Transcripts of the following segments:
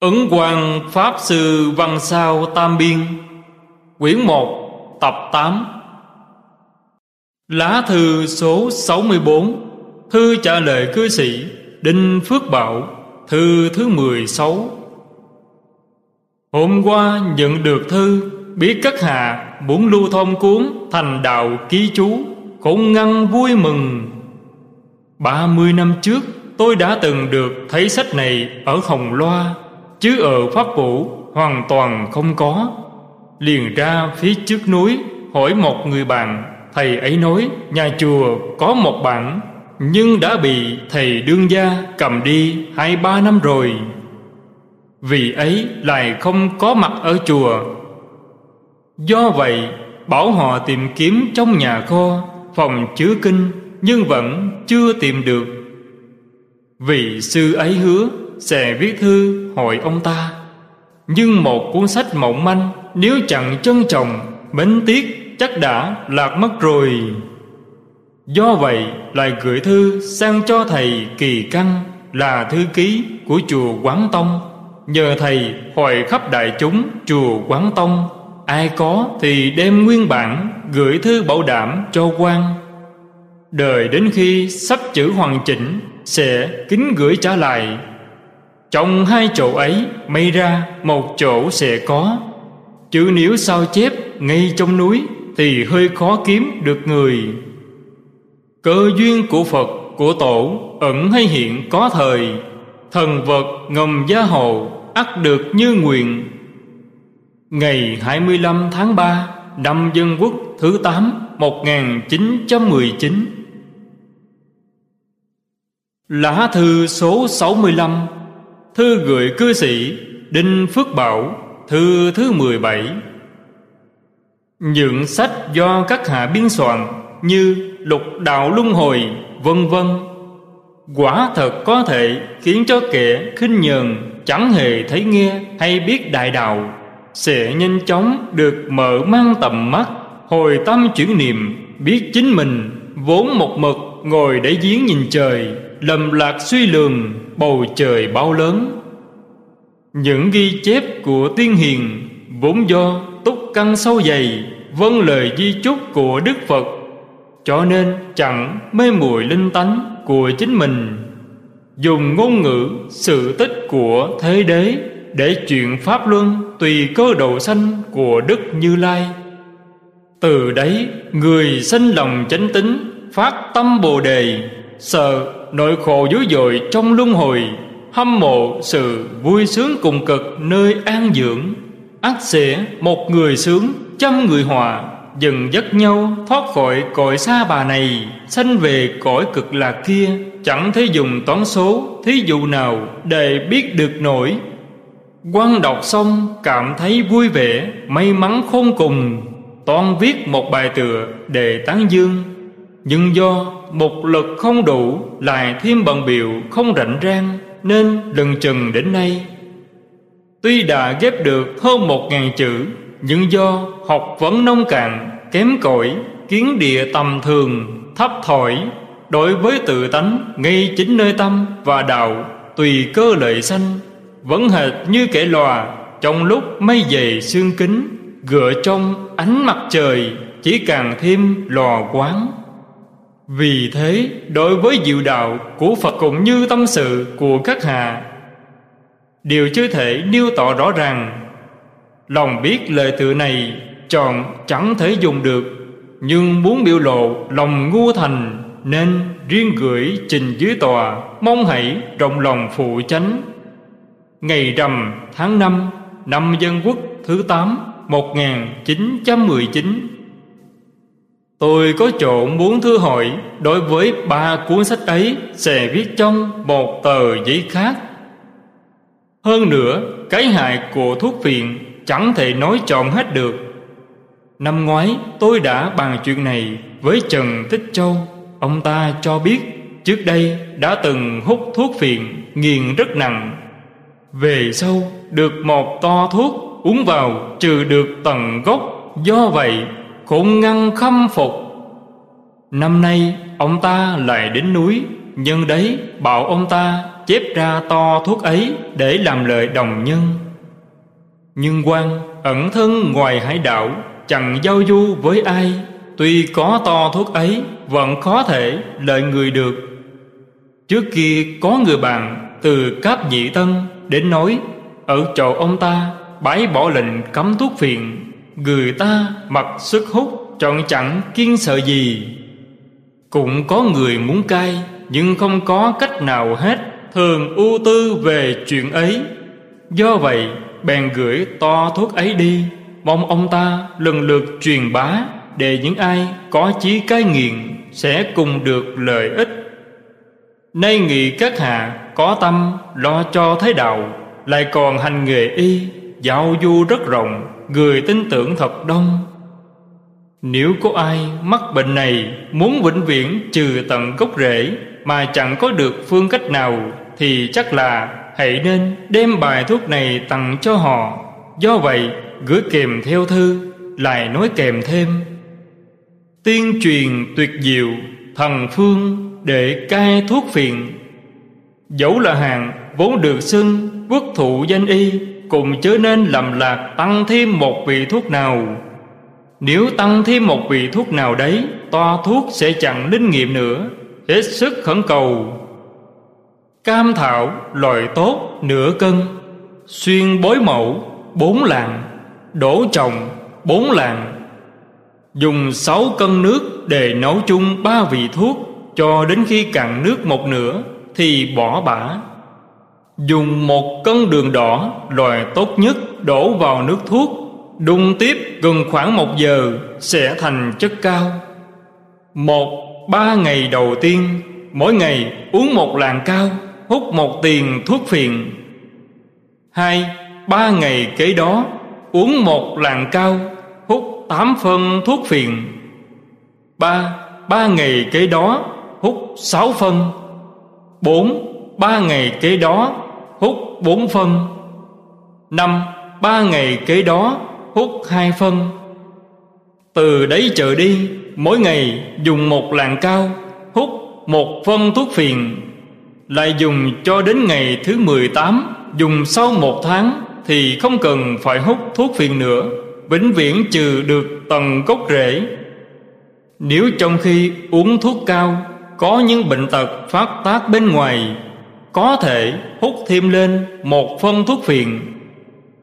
Ấn Quang Pháp Sư Văn Sao Tam Biên, Quyển 1 Tập 8 Lá thư số 64 Thư trả lời cư sĩ Đinh Phước Bảo, Thư thứ 16 Hôm qua nhận được thư, Biết các hạ muốn lưu thông cuốn Thành đạo ký chú, Cũng ngăn vui mừng. 30 năm trước, tôi đã từng được thấy sách này ở Hồng Loa chứ ở Pháp Vũ hoàn toàn không có. Liền ra phía trước núi hỏi một người bạn, thầy ấy nói nhà chùa có một bản nhưng đã bị thầy đương gia cầm đi hai ba năm rồi. Vì ấy lại không có mặt ở chùa. Do vậy, bảo họ tìm kiếm trong nhà kho, phòng chứa kinh nhưng vẫn chưa tìm được. Vị sư ấy hứa sẽ viết thư hỏi ông ta. Nhưng một cuốn sách mỏng manh, nếu chẳng trân trọng mến tiếc chắc đã lạc mất rồi. Do vậy, lại gửi thư sang cho thầy kỳ căn là thư ký của chùa quán tông. Nhờ thầy hỏi khắp đại chúng chùa quán tông, ai có thì đem nguyên bản gửi thư bảo đảm cho quan. Đời đến khi sắp chữ hoàn chỉnh, sẽ kính gửi trả lại trong hai chỗ ấy, may ra một chỗ sẽ có. Chứ nếu sao chép ngay trong núi Thì hơi khó kiếm được người. Cơ duyên của Phật, của Tổ Ẩn hay hiện có thời. Thần vật ngầm gia hộ, ắt được như nguyện. Ngày 25 tháng 3 Năm Dân Quốc thứ 8 1919 Lá thư số 65 Thư gửi cư sĩ Đinh Phước Bảo, Thư thứ 17 Những sách do các hạ biên soạn Như Lục Đạo Luân Hồi, vân vân. Quả thật có thể khiến cho kẻ khinh nhờn Chẳng hề thấy nghe hay biết đại đạo, Sẽ nhanh chóng được mở mang tầm mắt, Hồi tâm chuyển niệm, Biết chính mình, vốn một mực Ngồi để giếng nhìn trời, Lầm lạc suy lường bầu trời bao lớn. Những ghi chép của tiên hiền Vốn do túc căn sâu dày Vâng lời di chúc của Đức Phật, Cho nên chẳng mê muội linh tánh của chính mình. Dùng ngôn ngữ, sự tích của thế đế Để chuyện Pháp Luân tùy cơ độ sanh của Đức Như Lai. Từ đấy, người sinh lòng chánh tính, Phát tâm Bồ Đề, Sợ nỗi khổ dữ dội trong luân hồi, Hâm mộ sự vui sướng cùng cực nơi an dưỡng. Ắt sẽ một người sướng, trăm người hòa, Dần dắt nhau thoát khỏi cõi xa bà này, Sanh về cõi cực lạc kia. Chẳng thể dùng toán số, Thí dụ nào để biết được nổi. Quan đọc xong, cảm thấy vui vẻ, May mắn khôn cùng. Toan viết một bài tựa để tán dương. Nhưng do một lực không đủ, Lại thêm bận biểu không rảnh rang, Nên lần chừng đến nay. Tuy đã ghép được hơn một ngàn chữ, Nhưng do học vẫn nông cạn, Kém cỏi, Kiến địa tầm thường, Thấp thỏi, Đối với tự tánh Ngay chính nơi tâm và đạo, Tùy cơ lợi sanh, Vẫn hệt như kẻ lòa, Trong lúc mây dày xương kính Gựa trong ánh mặt trời, Chỉ càng thêm lò quán vì thế, đối với diệu đạo của Phật cũng như tâm sự của các hạ đều chưa thể nêu tỏ rõ ràng. Lòng biết lời tự này chọn chẳng thể dùng được, Nhưng muốn biểu lộ lòng ngu thành Nên riêng gửi trình dưới tòa, Mong hãy rộng lòng phụ chánh. Ngày rằm tháng 5 Năm Dân Quốc thứ 8 1919 Tôi có chỗ muốn thưa hỏi, Đối với ba cuốn sách ấy, Sẽ viết trong một tờ giấy khác. Hơn nữa, Cái hại của thuốc phiện Chẳng thể nói trọn hết được. Năm ngoái, tôi đã bàn chuyện này Với Trần Tích Châu. Ông ta cho biết, Trước đây đã từng hút thuốc phiện Nghiền rất nặng. Về sau, được một to thuốc Uống vào trừ được tận gốc. Do vậy khôn ngăn khâm phục. Năm nay, ông ta lại đến núi Nhân đấy, bảo ông ta chép ra to thuốc ấy để làm lợi đồng nhân. Nhưng quan ẩn thân ngoài hải đảo, chẳng giao du với ai, tuy có to thuốc ấy, vẫn khó thể lợi người được. Trước kia có người bạn từ cáp nhị tân đến nói, ở chỗ ông ta bãi bỏ lệnh cấm thuốc phiện người ta mặc sức hút trọn chẳng kiên sợ gì. Cũng có người muốn cai nhưng không có cách nào hết. Thường ưu tư về chuyện ấy. Do vậy, bèn gửi to thuốc ấy đi. Mong ông ta lần lượt truyền bá, để những ai có chí cai nghiện sẽ cùng được lợi ích. Nay nghị các hạ có tâm lo cho thế đạo, lại còn hành nghề y giao du rất rộng, người tin tưởng thật đông. Nếu có ai mắc bệnh này muốn vĩnh viễn trừ tận gốc rễ mà chẳng có được phương cách nào, thì chắc là hãy nên đem bài thuốc này tặng cho họ. Do vậy, gửi kèm theo thư, lại nói kèm thêm. Tiên truyền tuyệt diệu, thần phương để cai thuốc phiện dẫu là hàng vốn được xưng quốc thụ danh y cùng chớ nên lầm lạc tăng thêm một vị thuốc nào. Nếu tăng thêm một vị thuốc nào đấy, toa thuốc sẽ chẳng linh nghiệm nữa. Hết sức khẩn cầu. Cam thảo, loại tốt, nửa cân. Xuyên bối mẫu, bốn lạng. Đổ trồng, bốn lạng. Dùng sáu cân nước để nấu chung ba vị thuốc, cho đến khi cạn nước một nửa, thì bỏ bã dùng một cân đường đỏ, loại tốt nhất, đổ vào nước thuốc. Đun tiếp gần khoảng một giờ, sẽ thành chất cao. Một, ba ngày đầu tiên, mỗi ngày uống một lạng cao, hút một tiền thuốc phiện. Hai, ba ngày kế đó, uống một lạng cao, hút tám phân thuốc phiện. Ba ba ngày kế đó, hút sáu phân. Bốn, ba ngày kế đó hút bốn phân. Năm, ba ngày kế đó, hút hai phân. Từ đấy trở đi, mỗi ngày dùng một lạng cao, hút một phân thuốc phiện. Lại dùng cho đến ngày thứ 18 dùng sau một tháng thì không cần phải hút thuốc phiện nữa, vĩnh viễn trừ được tầng gốc rễ. Nếu trong khi uống thuốc cao, có những bệnh tật phát tác bên ngoài có thể hút thêm lên một phân thuốc phiện.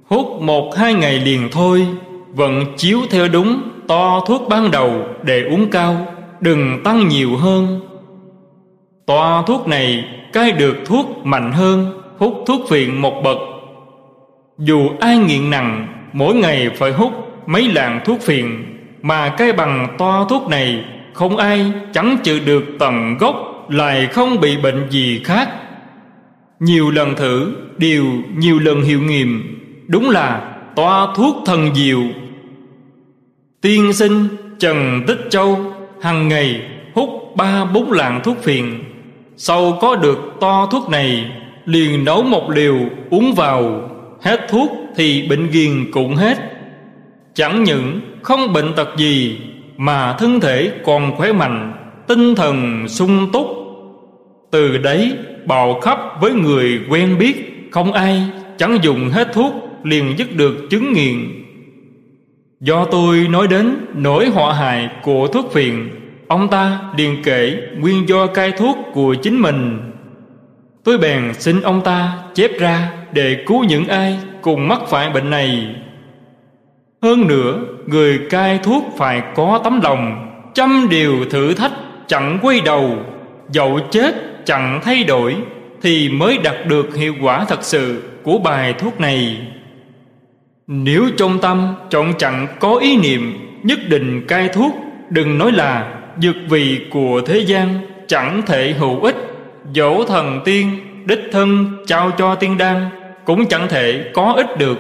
Hút một hai ngày liền thôi, vẫn chiếu theo đúng to thuốc ban đầu để uống cao, đừng tăng nhiều hơn. Toa thuốc này cai được thuốc mạnh hơn, hút thuốc phiện một bậc. Dù ai nghiện nặng, mỗi ngày phải hút mấy lạng thuốc phiện, mà cai bằng toa thuốc này không ai chẳng chịu được tận gốc, lại không bị bệnh gì khác nhiều lần thử, đều nhiều lần hiệu nghiệm. Đúng là toa thuốc thần diệu. Tiên sinh trần tích châu hàng ngày hút ba bốn lạng thuốc phiện. Sau có được to thuốc này, liền nấu một liều uống vào. Hết thuốc thì bệnh ghiền cũng hết. Chẳng những không bệnh tật gì, mà thân thể còn khỏe mạnh, tinh thần sung túc. Từ đấy bào khắp với người quen biết. Không ai, chẳng dùng hết thuốc, liền dứt được chứng nghiện. Do tôi nói đến nỗi họa hại của thuốc phiện, ông ta liền kể nguyên do cai thuốc của chính mình. Tôi bèn xin ông ta chép ra để cứu những ai cùng mắc phải bệnh này. Hơn nữa, người cai thuốc phải có tấm lòng, trăm điều thử thách chẳng quay đầu, dẫu chết chẳng thay đổi, thì mới đạt được hiệu quả thật sự của bài thuốc này. Nếu trong tâm trọn chẳng có ý niệm nhất định cai thuốc, đừng nói là dược vị của thế gian chẳng thể hữu ích, dẫu thần tiên, đích thân trao cho tiên đan cũng chẳng thể có ích được.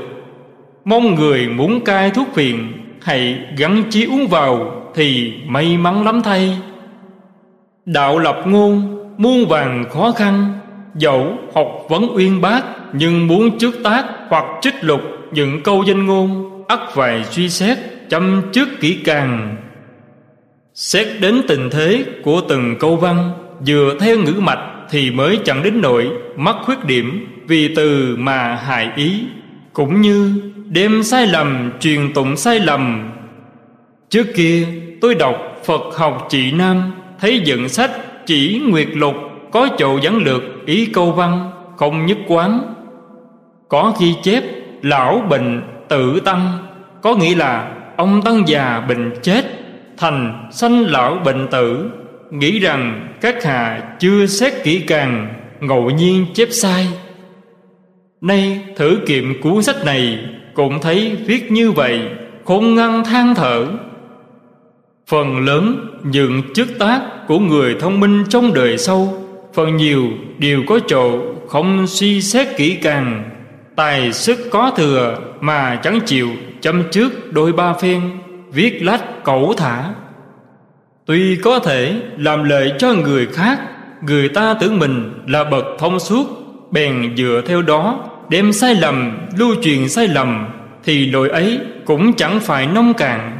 Mong người muốn cai thuốc phiện, hãy gắn chí uống vào thì may mắn lắm thay. Đạo lập ngôn muôn vàng khó khăn, dẫu học vấn uyên bác, nhưng muốn trước tác hoặc trích lục những câu danh ngôn, ắt phải suy xét chăm trước kỹ càng. Xét đến tình thế của từng câu văn, vừa theo ngữ mạch Thì mới chẳng đến nỗi mắc khuyết điểm Vì từ mà hại ý, Cũng như đem sai lầm, truyền tụng sai lầm. Trước kia, tôi đọc Phật học trị Nam, Thấy dựng sách chỉ Nguyệt Lục, Có chỗ giảng lược ý câu văn, Không nhất quán. Có khi chép, lão bệnh tự tăng, Có nghĩa là ông tăng già bệnh chết, Thành sanh lão bệnh tử. Nghĩ rằng các hạ chưa xét kỹ càng, Ngẫu nhiên chép sai. Nay thử kiệm cuốn sách này, Cũng thấy viết như vậy, Khôn ngăn than thở. Phần lớn những chức tác của người thông minh trong đời sau. Phần nhiều đều có chỗ không suy xét kỹ càng. Tài sức có thừa mà chẳng chịu chăm trước đôi ba phen. Viết lách cẩu thả. Tuy có thể làm lợi cho người khác, Người ta tưởng mình là bậc thông suốt, Bèn dựa theo đó Đem sai lầm, lưu truyền sai lầm, Thì lỗi ấy cũng chẳng phải nông cạn.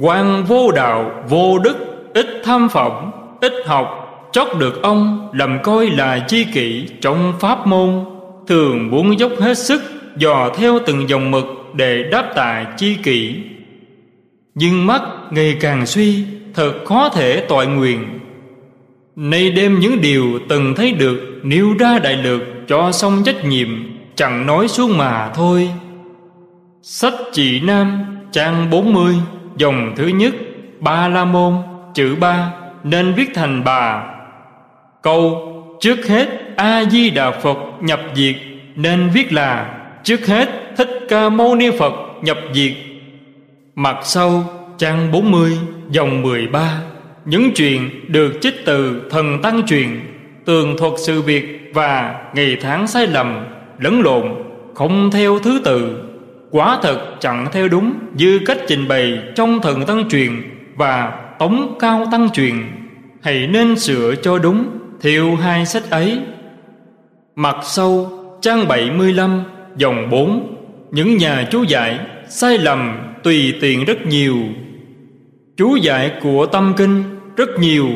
Quan vô đạo, vô đức ít tham vọng, ít học, chót được ông làm coi là chi kỷ trong pháp môn. Thường muốn dốc hết sức, dò theo từng dòng mực để đáp tạ chi kỷ. Nhưng mắt ngày càng suy, thật khó thể tội nguyện. Nay đem những điều từng thấy được, nêu ra đại lược cho xong trách nhiệm, chẳng nói xuống mà thôi. Sách chị nam, trang 40 dòng thứ nhất, ba la môn chữ ba, nên viết thành bà. Câu, trước hết a di đà phật nhập diệt, nên viết là, trước hết thích ca mâu ni phật nhập diệt. Mặt sau, trang 40 dòng 13 những chuyện được trích từ thần tăng truyền, tường thuật sự việc và ngày tháng sai lầm, lẫn lộn, không theo thứ tự. Quả thật chẳng theo đúng như cách trình bày trong thần tăng truyền và tống cao tăng truyền, hãy nên sửa cho đúng theo hai sách ấy. Mặt sau, trang 75 dòng 4 những nhà chú giải, sai lầm tùy tiện rất nhiều. Chú giải của tâm kinh rất nhiều,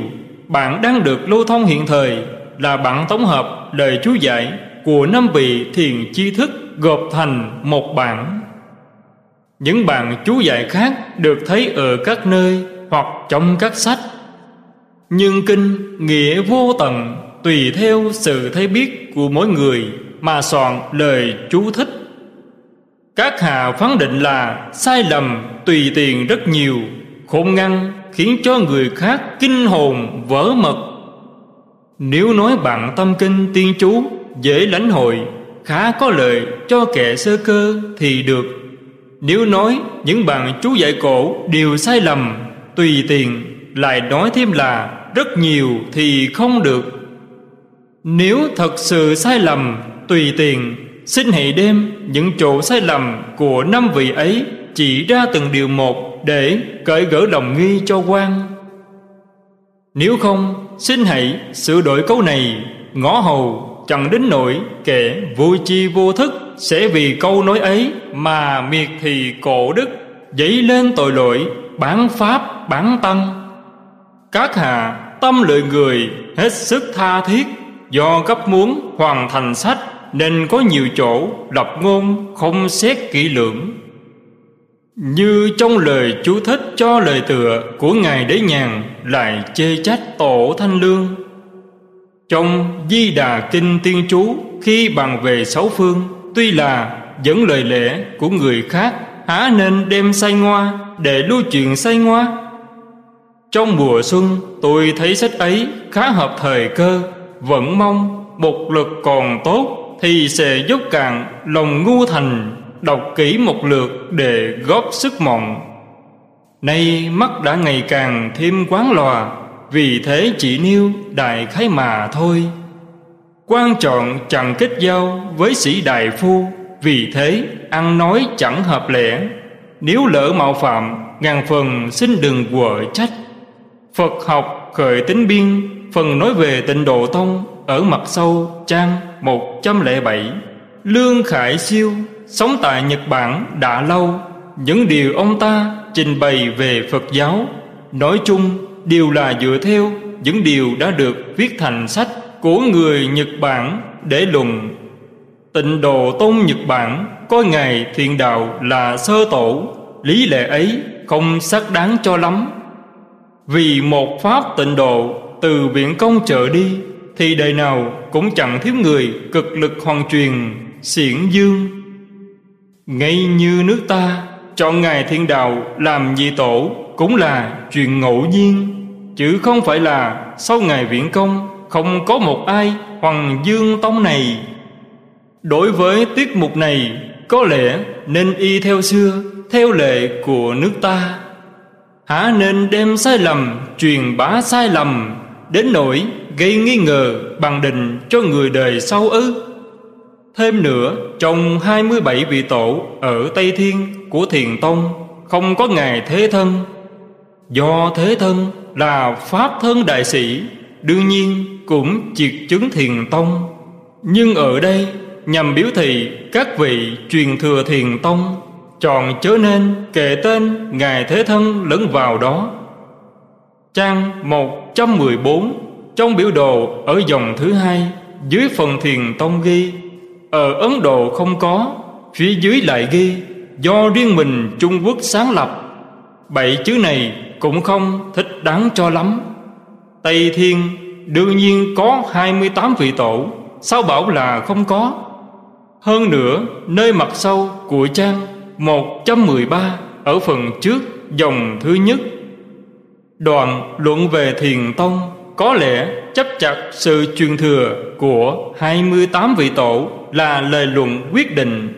bạn đang được lưu thông hiện thời là bản tổng hợp lời chú giải của năm vị thiền chi thức gộp thành một bản những bản chú giải khác được thấy ở các nơi hoặc trong các sách. Nhưng kinh nghĩa vô tận, tùy theo sự thấy biết của mỗi người mà soạn lời chú thích. Các hạ phán định là sai lầm tùy tiền rất nhiều, khôn ngăn khiến cho người khác kinh hồn vỡ mật. Nếu nói bạn tâm kinh tiên chú, dễ lãnh hội, khá có lợi cho kẻ sơ cơ thì được. Nếu nói những bạn chú dạy cổ đều sai lầm Tùy tiền lại nói thêm là, rất nhiều thì không được. Nếu thật sự sai lầm, tùy tiền Xin hãy đem những chỗ sai lầm của năm vị ấy Chỉ ra từng điều một để cởi gỡ lòng nghi cho quan. Nếu không, xin hãy sửa đổi câu này, Ngõ hầu, chẳng đến nỗi kẻ vô chi vô thức sẽ vì câu nói ấy mà miệt thì cổ đức, dấy lên tội lỗi bán pháp bán tăng các hạ, tâm lợi người, hết sức tha thiết. Do gấp muốn hoàn thành sách, nên có nhiều chỗ lập ngôn không xét kỹ lưỡng. Như trong lời chú thích cho lời tựa của ngài đế nhàn lại chê trách tổ thanh lương. Trong Di Đà Kinh Tiên Chú, Khi bàn về sáu phương, Tuy là dẫn lời lẽ của người khác, Há nên đem say ngoa để lưu truyền say ngoa. Trong mùa xuân, Tôi thấy sách ấy khá hợp thời cơ, Vẫn mong một lực còn tốt Thì sẽ dốc cạn lòng ngu thành Đọc kỹ một lượt để góp sức mộng Nay mắt đã ngày càng thêm quán lòa, vì thế chỉ nêu đại khái mà thôi. Quan trọng chẳng kết giao với sĩ đại phu, Vì thế ăn nói chẳng hợp lẽ. Nếu lỡ mạo phạm, Ngàn phần xin đừng quở trách. Phật học khởi tính biên, Phần nói về tịnh độ tông, Ở mặt sâu trang 107 Lương Khải Siêu, Sống tại Nhật Bản đã lâu. Những điều ông ta trình bày về Phật giáo, Nói chung, đều là dựa theo những điều đã được viết thành sách của người Nhật Bản để lùng Tịnh độ tôn Nhật Bản coi Ngài thiện đạo là sơ tổ, lý lệ ấy không xác đáng cho lắm. Vì một pháp tịnh độ từ viện công trở đi thì đời nào cũng chẳng thiếu người cực lực hoàn truyền xiển dương ngay như nước ta chọn ngài thiên đạo làm nhị tổ cũng là chuyện ngẫu nhiên chứ không phải là sau ngày viễn công không có một ai hoàng dương tông này đối với tiết mục này có lẽ nên y theo xưa, theo lệ của nước ta. Há nên đem sai lầm, truyền bá sai lầm, đến nỗi gây nghi ngờ, bằng định cho người đời sau ư? Thêm nữa, trong 27 vị tổ ở Tây Thiên của Thiền Tông, không có Ngài Thế Thân. Do Thế Thân là Pháp Thân Đại Sĩ, Đương nhiên cũng triệt chứng Thiền Tông. Nhưng ở đây nhằm biểu thị các vị truyền thừa Thiền Tông Chọn chớ nên kể tên Ngài Thế Thân lẫn vào đó. Trang 114 Trong biểu đồ ở dòng thứ hai, Dưới phần Thiền Tông ghi ở Ấn Độ không có, Phía dưới lại ghi, Do riêng mình Trung Quốc sáng lập. Bảy chữ này cũng không thích đáng cho lắm. Tây Thiên, đương nhiên có 28 vị tổ, Sao bảo là không có? Hơn nữa, nơi mặt sau của trang 113 Ở phần trước dòng thứ nhất. Đoạn luận về thiền tông Có lẽ chấp chặt sự truyền thừa của 28 vị tổ là lời luận quyết định.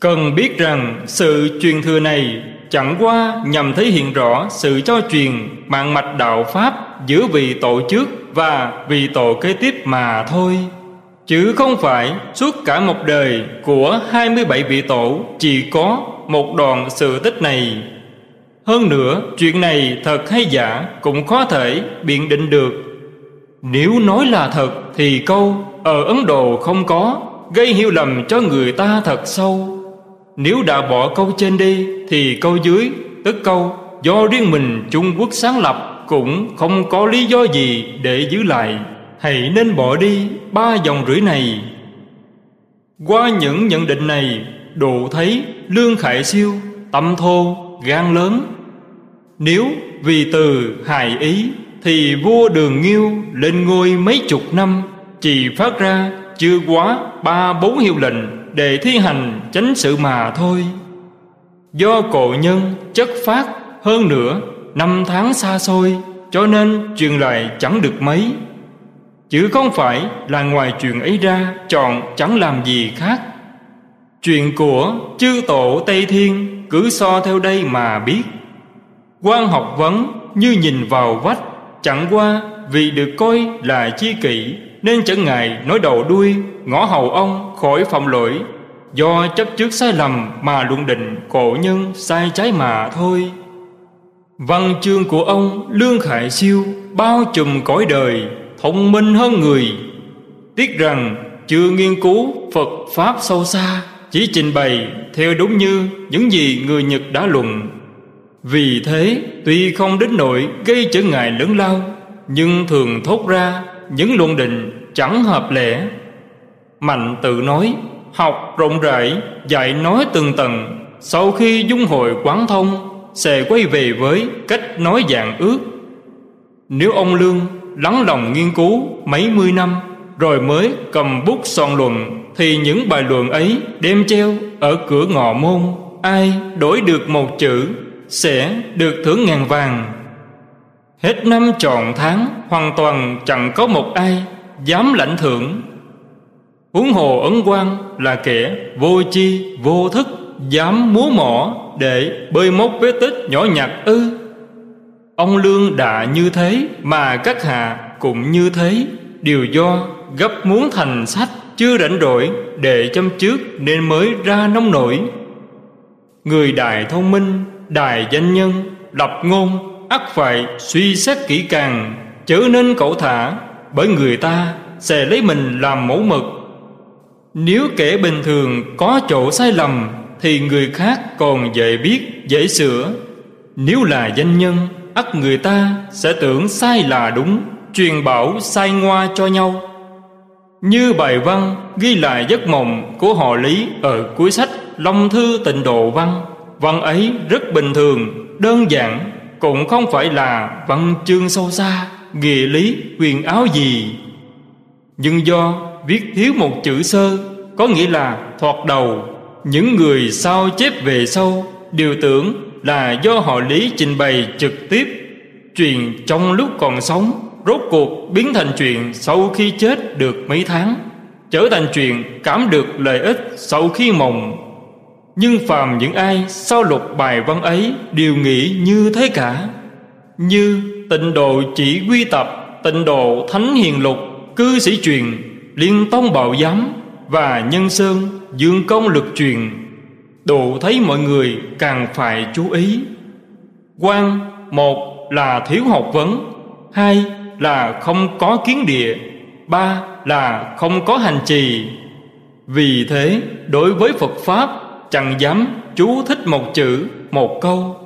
Cần biết rằng sự truyền thừa này chẳng qua nhằm thể hiện rõ sự cho truyền mạng mạch đạo pháp giữa vị tổ trước và vị tổ kế tiếp mà thôi chứ không phải suốt cả một đời của 27 vị tổ chỉ có một đoạn sự tích này. Hơn nữa, chuyện này thật hay giả cũng khó thể biện định được. Nếu nói là thật thì câu ở Ấn Độ không có Gây hiểu lầm cho người ta thật sâu. Nếu đã bỏ câu trên đi Thì câu dưới, Tức câu do riêng mình Trung Quốc sáng lập Cũng không có lý do gì để giữ lại. Hãy nên bỏ đi ba dòng rưỡi này. Qua những nhận định này Độ thấy Lương Khải Siêu Tâm thô, gan lớn. Nếu vì từ hài ý Thì vua Đường Nghiêu lên ngôi mấy chục năm Chỉ phát ra chưa quá ba bốn hiệu lệnh để thi hành chánh sự mà thôi. Do cội nhân chất phát hơn nữa năm tháng xa xôi cho nên truyền lại chẳng được mấy chứ không phải là ngoài chuyện ấy ra, chọn chẳng làm gì khác. Chuyện của chư tổ tây thiên cứ so theo đây mà biết. Quan học vấn như nhìn vào vách, chẳng qua vì được coi là chi kỷ, nên chẳng ngại nói đầu đuôi, ngõ hầu ông khỏi phạm lỗi. Do chấp trước sai lầm mà luận định cổ nhân sai trái mà thôi. Văn chương của ông lương khải siêu bao trùm cõi đời thông minh hơn người. Tiếc rằng chưa nghiên cứu phật pháp sâu xa, chỉ trình bày theo đúng như những gì người nhật đã luận. Vì thế, tuy không đến nỗi gây trở ngại lớn lao, nhưng thường thốt ra những luận định chẳng hợp lẽ mạnh tự nói, học rộng rãi, dạy nói từng tầng sau khi dung hội quán thông, sẽ quay về với cách nói dạng ước. Nếu ông lương lắng lòng nghiên cứu mấy mươi năm, rồi mới cầm bút soạn luận, thì những bài luận ấy đem treo ở cửa ngọ môn. Ai đổi được một chữ sẽ được thưởng ngàn vàng. Hết năm trọn tháng, hoàn toàn chẳng có một ai dám lãnh thưởng. Huống hồ ấn quan là kẻ vô chi vô thức dám múa mỏ để bơi móc vết tích nhỏ nhặt ư ông lương đã như thế, mà các hạ cũng như thế. Điều do gấp muốn thành sách chưa rảnh rỗi để chăm trước nên mới ra nông nổi. Người đại thông minh, đại danh nhân lập ngôn, ắt phải suy xét kỹ càng, chớ nên cẩu thả, bởi người ta sẽ lấy mình làm mẫu mực. Nếu kẻ bình thường có chỗ sai lầm, thì người khác còn dễ biết, dễ sửa. Nếu là danh nhân ắt người ta sẽ tưởng sai là đúng, truyền bảo sai ngoa cho nhau. Như bài văn ghi lại giấc mộng của họ lý ở cuối sách long thư tịnh độ văn. Văn ấy rất bình thường, đơn giản, cũng không phải là văn chương sâu xa nghĩa lý, huyền áo gì. Nhưng do viết thiếu một chữ sơ, có nghĩa là thoạt đầu, những người sao chép về sau đều tưởng là do họ lý trình bày trực tiếp chuyện trong lúc còn sống, rốt cuộc biến thành chuyện sau khi chết được mấy tháng, trở thành chuyện cảm được lợi ích sau khi mộng. Nhưng phàm những ai sau lục bài văn ấy đều nghĩ như thế cả, như tịnh độ chỉ quy tập tịnh độ thánh hiền lục, cư sĩ truyền, liên tông bảo giám và nhân sơn, dương công lực truyền độ thấy mọi người càng phải chú ý. Quan một là thiếu học vấn, hai là không có kiến địa, ba là không có hành trì. Vì thế, đối với phật pháp, chẳng dám chú thích một chữ, một câu.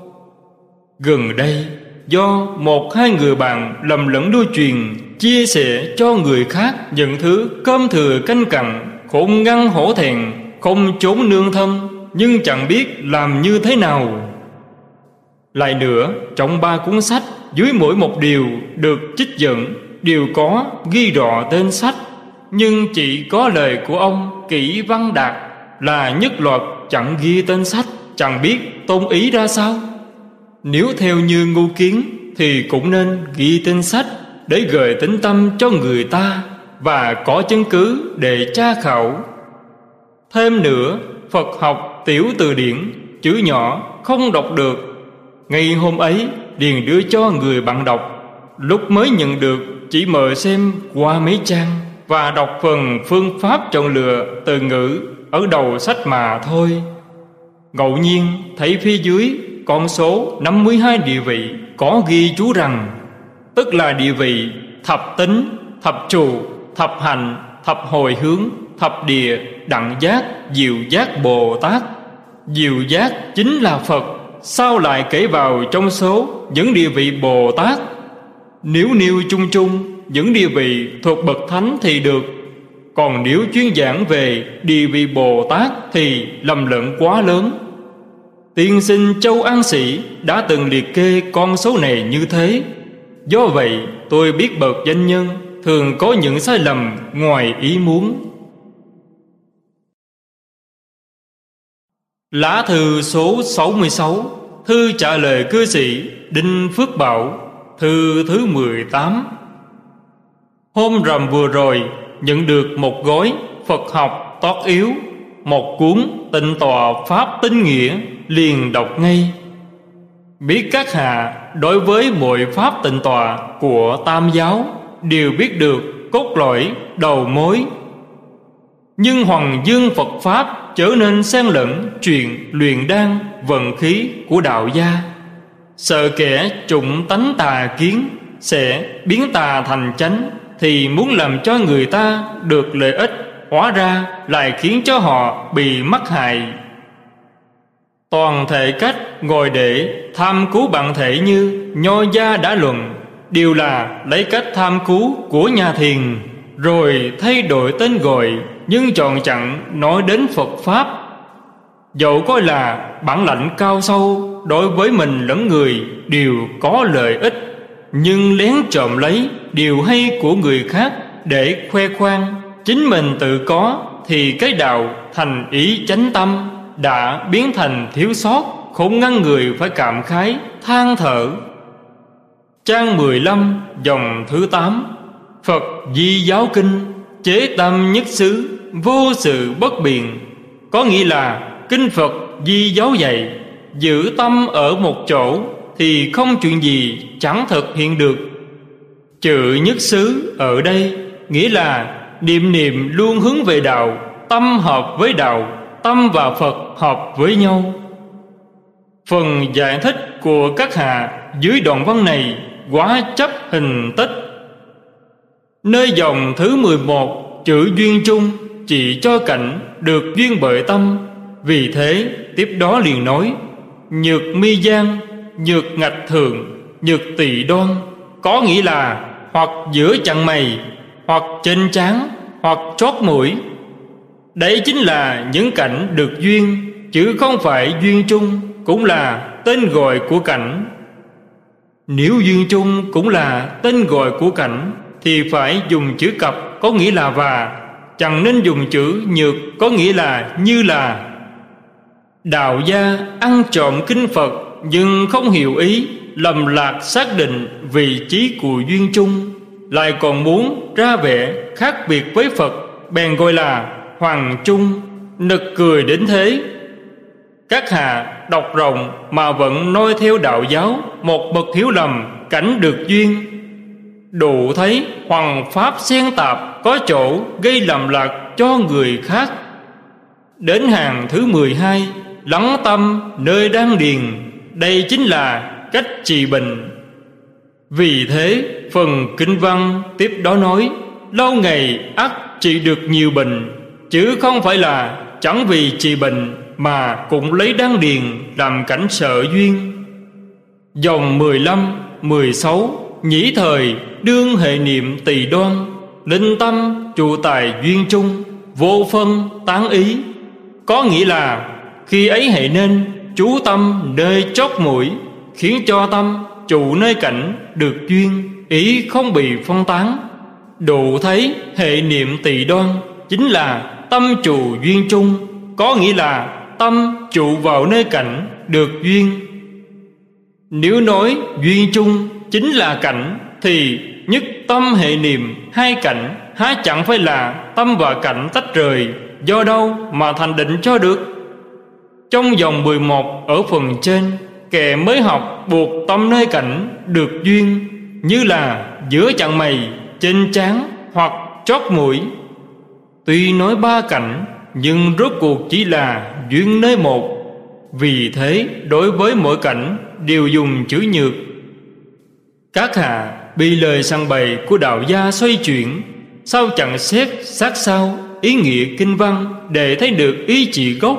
Gần đây, do một hai người bạn lầm lẫn đôi truyền chia sẻ cho người khác những thứ cơm thừa canh cặn khổ ngăn hổ thẹn, không trốn nương thân nhưng chẳng biết làm như thế nào. Lại nữa, trong ba cuốn sách, dưới mỗi một điều được trích dẫn, đều có ghi rõ tên sách. Nhưng chỉ có lời của ông kỹ văn đạt là nhất loạt chẳng ghi tên sách, chẳng biết tôn ý ra sao. Nếu theo như ngu kiến, thì cũng nên ghi tên sách để gợi tính tâm cho người ta và có chứng cứ để tra khảo. Thêm nữa, phật học tiểu từ điển, chữ nhỏ, không đọc được. Ngày hôm ấy, điền đưa cho người bạn đọc. Lúc mới nhận được, chỉ mời xem qua mấy trang và đọc phần phương pháp chọn lựa từ ngữ ở đầu sách mà thôi. Ngẫu nhiên, thấy phía dưới con số 52 địa vị có ghi chú rằng, tức là địa vị thập tính, thập trụ, thập hành, thập hồi hướng, thập địa đặng giác, diệu giác, bồ tát diệu giác chính là phật. Sao lại kể vào trong số những địa vị bồ tát? Nếu nêu chung chung, những địa vị thuộc bậc thánh thì được. Còn nếu chuyên giảng về địa vị bồ tát thì lầm lẫn quá lớn. Tiên sinh châu an sĩ đã từng liệt kê con số này như thế. Do vậy, tôi biết bậc danh nhân thường có những sai lầm ngoài ý muốn. Lá thư số 66 Thư trả lời cư sĩ Đinh Phước Bảo, Thư thứ 18 Hôm rằm vừa rồi, Nhận được một gói Phật học tót yếu, Một cuốn tịnh tòa Pháp tinh nghĩa Liền đọc ngay. Biết các hạ đối với mọi Pháp tịnh tòa Của Tam giáo Đều biết được cốt lõi, đầu mối. Nhưng Hoàng Dương Phật Pháp trở nên xen lẫn chuyện luyện đan vận khí của đạo gia. Sợ kẻ trụng tánh tà kiến sẽ biến tà thành chánh thì muốn làm cho người ta được lợi ích, hóa ra lại khiến cho họ bị mắc hại. Toàn thể cách ngồi để tham cứu bạn thể như nho gia đã luận, đều là lấy cách tham cứu của nhà thiền, rồi thay đổi tên gọi nhưng chọn chặn nói đến Phật Pháp, Dẫu coi là bản lãnh cao sâu, Đối với mình lẫn người đều có lợi ích, Nhưng lén trộm lấy điều hay của người khác Để khoe khoang, Chính mình tự có Thì cái đạo thành ý chánh tâm Đã biến thành thiếu sót, Không ngăn người phải cảm khái, Than thở. Trang 15 dòng thứ 8 Phật Di Giáo Kinh, Chế tâm nhất xứ. Vô sự bất biện. Có nghĩa là Kinh Phật Di Giáo dạy, Giữ tâm ở một chỗ Thì không chuyện gì chẳng thực hiện được. Chữ nhất xứ ở đây Nghĩa là Niệm niệm luôn hướng về đạo, Tâm hợp với đạo, Tâm và Phật hợp với nhau. Phần giải thích của các hạ Dưới đoạn văn này Quá chấp hình tích Nơi dòng thứ 11 Chữ duyên chung chỉ cho cảnh được duyên bởi tâm. Vì thế, tiếp đó liền nói, Nhược mi gian Nhược ngạch thường nhược tỳ đoan, có nghĩa là hoặc giữa chặn mày, hoặc trên trán, hoặc chót mũi. Đấy chính là những cảnh được duyên, chứ không phải duyên chung, cũng là tên gọi của cảnh. Nếu duyên chung cũng là tên gọi của cảnh, thì phải dùng chữ cặp, có nghĩa là và chẳng nên dùng chữ nhược, có nghĩa là như là. Đạo gia ăn trộm kinh phật, nhưng không hiểu ý, lầm lạc xác định vị trí của duyên chung. Lại còn muốn ra vẻ khác biệt với phật, bèn gọi là hoàng chung nực cười đến thế. Các hạ đọc rộng mà vẫn noi theo đạo giáo, một bậc hiểu lầm, cảnh được duyên đủ thấy hoằng pháp xen tạp có chỗ gây lầm lạc cho người khác. Đến hàng thứ 12 lắng tâm nơi đang điền đây chính là cách trị bệnh vì thế phần kinh văn tiếp đó nói lâu ngày ắt trị được nhiều bệnh chứ không phải là chẳng vì trị bệnh mà cũng lấy đan điền làm cảnh sợ duyên. Dòng 15, 16 nhĩ thời, đương hệ niệm tỳ đoan, linh tâm, trụ tài duyên chung, vô phân, tán ý. Có nghĩa là, khi ấy hệ nên, chú tâm nơi chót mũi, khiến cho tâm, trụ nơi cảnh được duyên, ý không bị phân tán. Đủ thấy hệ niệm tỳ đoan chính là tâm trụ duyên chung, có nghĩa là tâm trụ vào nơi cảnh được duyên. Nếu nói duyên chung chính là cảnh, thì nhất tâm hệ niệm, hai cảnh, há chẳng phải là tâm và cảnh tách rời, do đâu mà thành định cho được? Trong dòng 11 ở phần trên, kẻ mới học buộc tâm nơi cảnh được duyên, như là giữa chặng mày, trên trán hoặc chót mũi. Tuy nói ba cảnh, nhưng rốt cuộc chỉ là duyên nơi một. Vì thế, đối với mỗi cảnh, đều dùng chữ nhược các hạ bị lời săn bày của đạo gia xoay chuyển sao chẳng xét sát sao ý nghĩa kinh văn để thấy được ý chỉ gốc.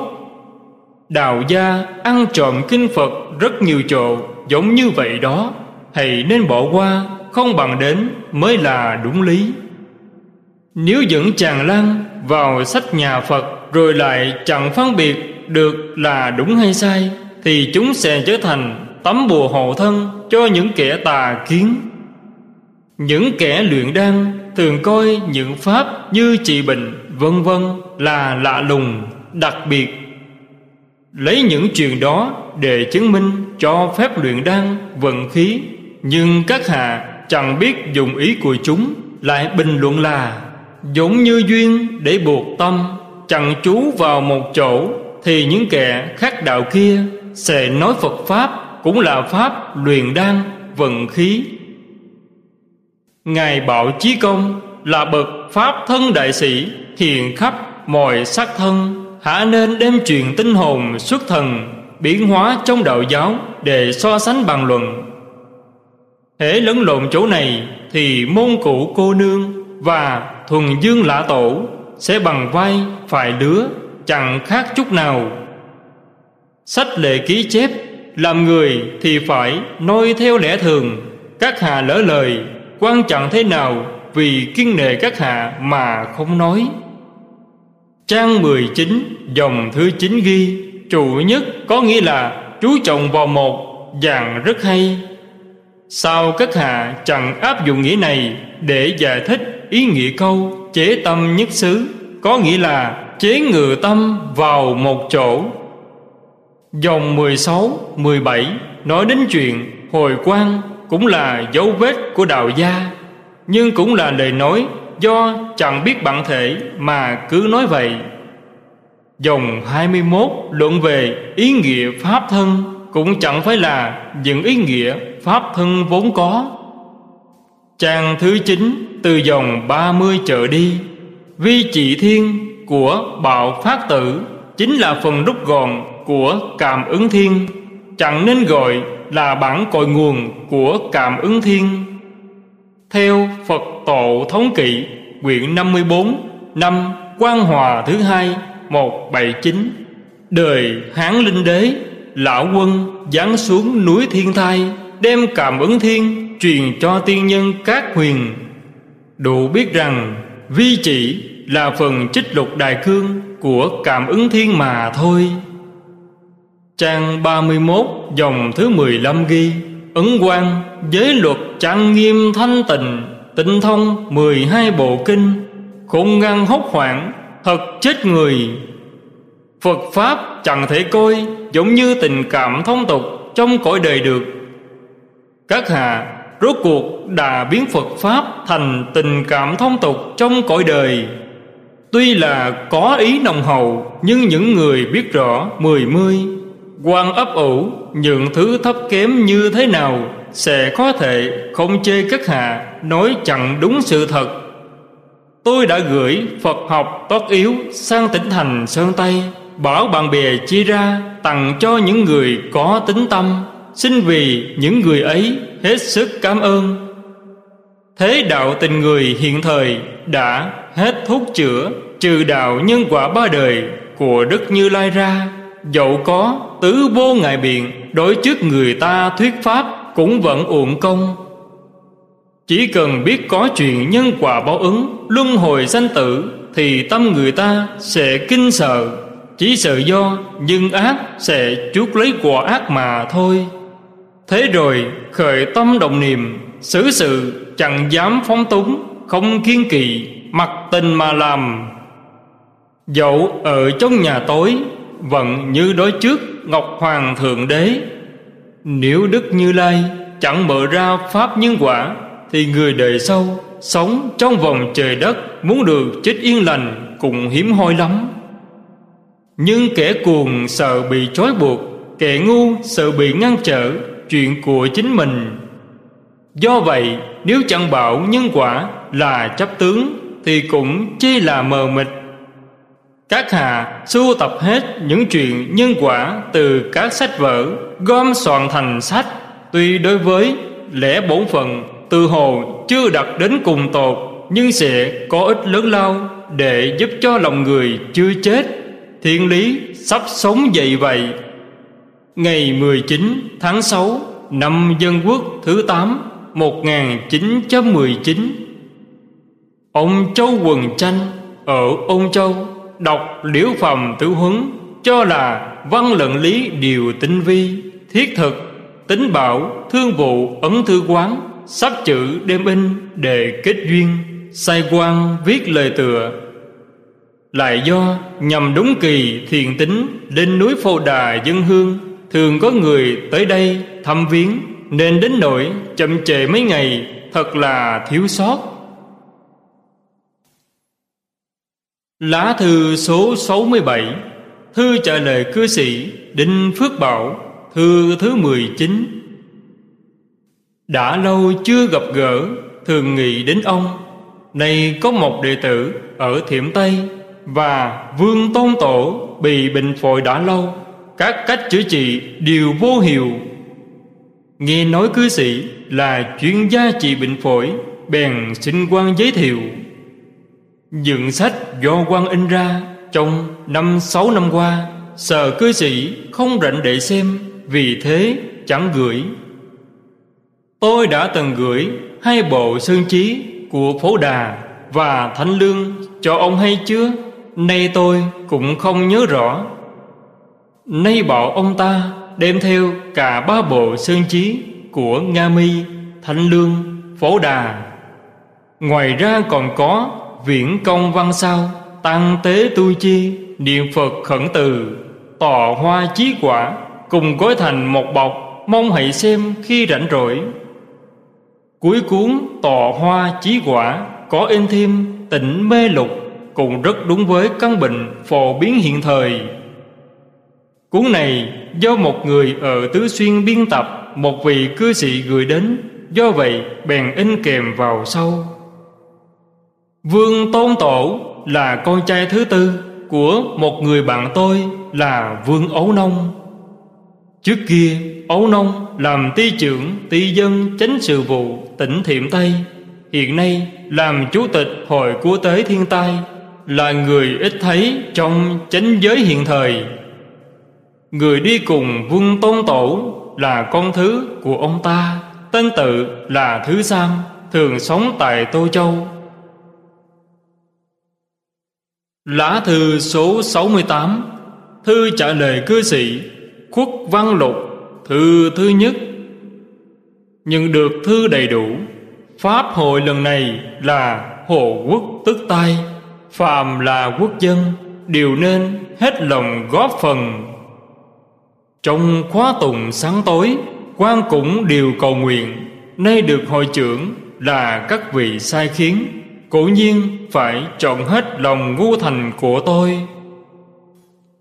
Đạo gia ăn trộm kinh phật rất nhiều chỗ, giống như vậy đó, hãy nên bỏ qua, không bằng đến mới là đúng lý. Nếu dẫn chàng lan vào sách nhà phật rồi lại chẳng phân biệt được là đúng hay sai, thì chúng sẽ trở thành tấm bùa hộ thân cho những kẻ tà kiến. Những kẻ luyện đan thường coi những pháp như trị bệnh, vân vân, là lạ lùng, đặc biệt. Lấy những chuyện đó để chứng minh cho phép luyện đan vận khí, nhưng các hạ chẳng biết dùng ý của chúng lại bình luận là giống như duyên để buộc tâm chẳng chú vào một chỗ thì những kẻ khác đạo kia sẽ nói Phật pháp cũng là pháp luyện đan vận khí. Ngài bảo chí công là bậc pháp thân đại sĩ hiền khắp mọi sắc thân, hả nên đem truyền tinh hồn xuất thần, biến hóa trong đạo giáo để so sánh bàn luận. Hễ lẫn lộn chỗ này thì môn cụ cô nương và thuần dương lã tổ sẽ bằng vai phải lứa chẳng khác chút nào. Sách lệ ký chép làm người thì phải noi theo lẽ thường, các hạ lỡ lời, quan trọng thế nào vì kiên nề các hạ mà không nói. Trang 19 dòng thứ 9 ghi Trụ nhất có nghĩa là chú trọng vào một dạng rất hay. Sao các hạ chẳng áp dụng nghĩa này để giải thích ý nghĩa câu chế tâm nhất xứ, Có nghĩa là chế ngự tâm vào một chỗ? Dòng 16, 17 nói đến chuyện hồi quang cũng là dấu vết của đạo gia Nhưng cũng là lời nói do chẳng biết bản thể mà cứ nói vậy. Dòng 21 luận về ý nghĩa pháp thân Cũng chẳng phải là những ý nghĩa pháp thân vốn có. Trang thứ 9 từ dòng 30 trở đi Vi trị thiên của bạo phát tử Chính là phần rút gọn của cảm ứng thiên. Chẳng nên gọi là bản cội nguồn của cảm ứng thiên. Theo Phật Tổ Thống Kỵ, Quyển 54 Năm Quan Hòa thứ hai 179 Đời Hán Linh Đế, Lão quân giáng xuống núi Thiên Thai, Đem cảm ứng thiên Truyền cho tiên nhân các huyền. Đủ biết rằng, Vi chỉ là phần trích lục đại cương Của cảm ứng thiên mà thôi. Trang 31 dòng thứ 15 ghi, Ấn quan giới luật trang nghiêm thanh tịnh tịnh thông 12 bộ kinh, Khôn ngăn hốc hoảng, Thật chết người. Phật Pháp chẳng thể coi Giống như tình cảm thông tục Trong cõi đời được. Các hạ, rốt cuộc đã biến Phật Pháp Thành tình cảm thông tục trong cõi đời. Tuy là có ý nồng hậu, Nhưng những người biết rõ mười mươi quan ấp ủ, những thứ thấp kém như thế nào sẽ có thể không chê các hạ nói chẳng đúng sự thật. Tôi đã gửi phật học tốt yếu sang tỉnh thành sơn tây, bảo bạn bè chia ra tặng cho những người có tính tâm. Xin vì những người ấy hết sức cảm ơn. Thế đạo tình người hiện thời đã hết thuốc chữa, trừ đạo nhân quả ba đời của đức như lai ra. Dẫu có tứ vô ngại biện, Đối trước người ta thuyết pháp Cũng vẫn uổng công. Chỉ cần biết có chuyện nhân quả báo ứng, Luân hồi sanh tử, Thì tâm người ta sẽ kinh sợ. Chỉ sợ do nhân ác Sẽ chuốc lấy quả ác mà thôi. Thế rồi, khởi tâm động niệm, xử sự, chẳng dám phóng túng, Không kiên kỳ Mặc tình mà làm. Dẫu ở trong nhà tối vẫn như đối trước Ngọc Hoàng Thượng Đế. Nếu Đức Như Lai chẳng mở ra Pháp nhân quả, Thì người đời sau Sống trong vòng trời đất Muốn được chết yên lành Cũng hiếm hoi lắm. Nhưng kẻ cuồng sợ bị trói buộc, Kẻ ngu sợ bị ngăn trở, Chuyện của chính mình. Do vậy, nếu chẳng bảo nhân quả là chấp tướng, Thì cũng chỉ là mờ mịt các hạ sưu tập hết những chuyện nhân quả từ các sách vở, gom soạn thành sách. Tuy đối với lẽ bổn phận, từ hồ chưa đặt đến cùng tột, nhưng sẽ có ích lớn lao để giúp cho lòng người chưa chết. Thiên lý sắp sống dậy vậy. Ngày 19 tháng 6 năm dân quốc thứ 8 1919 ông Châu Quần Tranh ở Ôn Châu đọc liễu phẩm tử huấn, cho là văn luận lý điều tinh vi, thiết thực, tính bảo, thương vụ ấn thư quán, sắp chữ đêm in, đề kết duyên sai quan viết lời tựa. Lại do nhằm đúng kỳ thiền tính lên núi phô đà dân hương, thường có người tới đây thăm viếng, nên đến nỗi chậm trễ mấy ngày thật là thiếu sót. Lá thư số 67 Thư trả lời cư sĩ Đinh Phước Bảo, Thư thứ 19 Đã lâu chưa gặp gỡ, Thường nghĩ đến ông. Nay có một đệ tử Ở Thiểm Tây Và Vương Tôn Tổ Bị bệnh phổi đã lâu. Các cách chữa trị đều vô hiệu. Nghe nói cư sĩ Là chuyên gia trị bệnh phổi, Bèn xin quan giới thiệu. Dựng sách do quan in ra Trong năm sáu năm qua Sở cư sĩ không rảnh để xem, Vì thế chẳng gửi. Tôi đã từng gửi Hai bộ sơn chí Của phố đà và thánh lương Cho ông hay chưa? Nay tôi cũng không nhớ rõ. Nay bảo ông ta Đem theo cả ba bộ sơn chí Của Nga Mi, Thánh lương, Phổ đà. Ngoài ra còn có viễn công văn sao, tăng tế tu chi, niệm phật khẩn từ tọa hoa chí quả, cùng gói thành một bọc, mong hãy xem khi rảnh rỗi. Cuối cuốn tọa hoa chí quả, có in thêm tỉnh mê lục, cũng rất đúng với căn bệnh phổ biến hiện thời. Cuốn này do một người ở tứ xuyên biên tập, một vị cư sĩ gửi đến, do vậy bèn in kèm vào sau. Vương Tôn Tổ là con trai thứ tư của một người bạn tôi là Vương Ấu Nông. Trước kia, Ấu Nông làm ty trưởng ty dân chánh sự vụ tỉnh Thiểm Tây. Hiện nay làm chủ tịch Hội Quốc tế Thiên tai là người ít thấy trong chánh giới hiện thời. Người đi cùng Vương Tôn Tổ là con thứ của ông ta Tên tự là Thứ Sam Thường sống tại Tô Châu Lá thư số 68 Thư trả lời cư sĩ, Khuất Văn Lục, Thư thứ nhất. Nhận được thư đầy đủ, Pháp hội lần này là Hồ Quốc tức tay Phàm là quốc dân, Đều nên hết lòng góp phần. Trong khóa tùng sáng tối, quan cũng đều cầu nguyện, Nay được hội trưởng là các vị sai khiến. Cố nhiên phải chọn hết lòng ngu thành của tôi.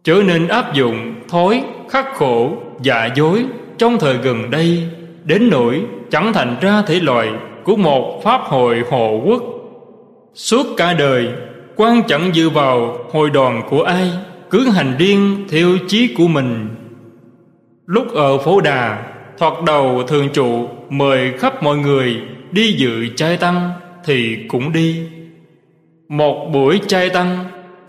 Chớ nên áp dụng thói khắc khổ dạ dối Trong thời gần đây, Đến nỗi chẳng thành ra thể loại Của một pháp hội hộ quốc. Suốt cả đời, quan chẳng dựa vào hội đoàn của ai, Cứ hành riêng theo chí của mình. Lúc ở phố đà, Thoạt đầu thường trụ mời khắp mọi người đi dự trai tăng thì cũng đi. Một buổi chay tăng,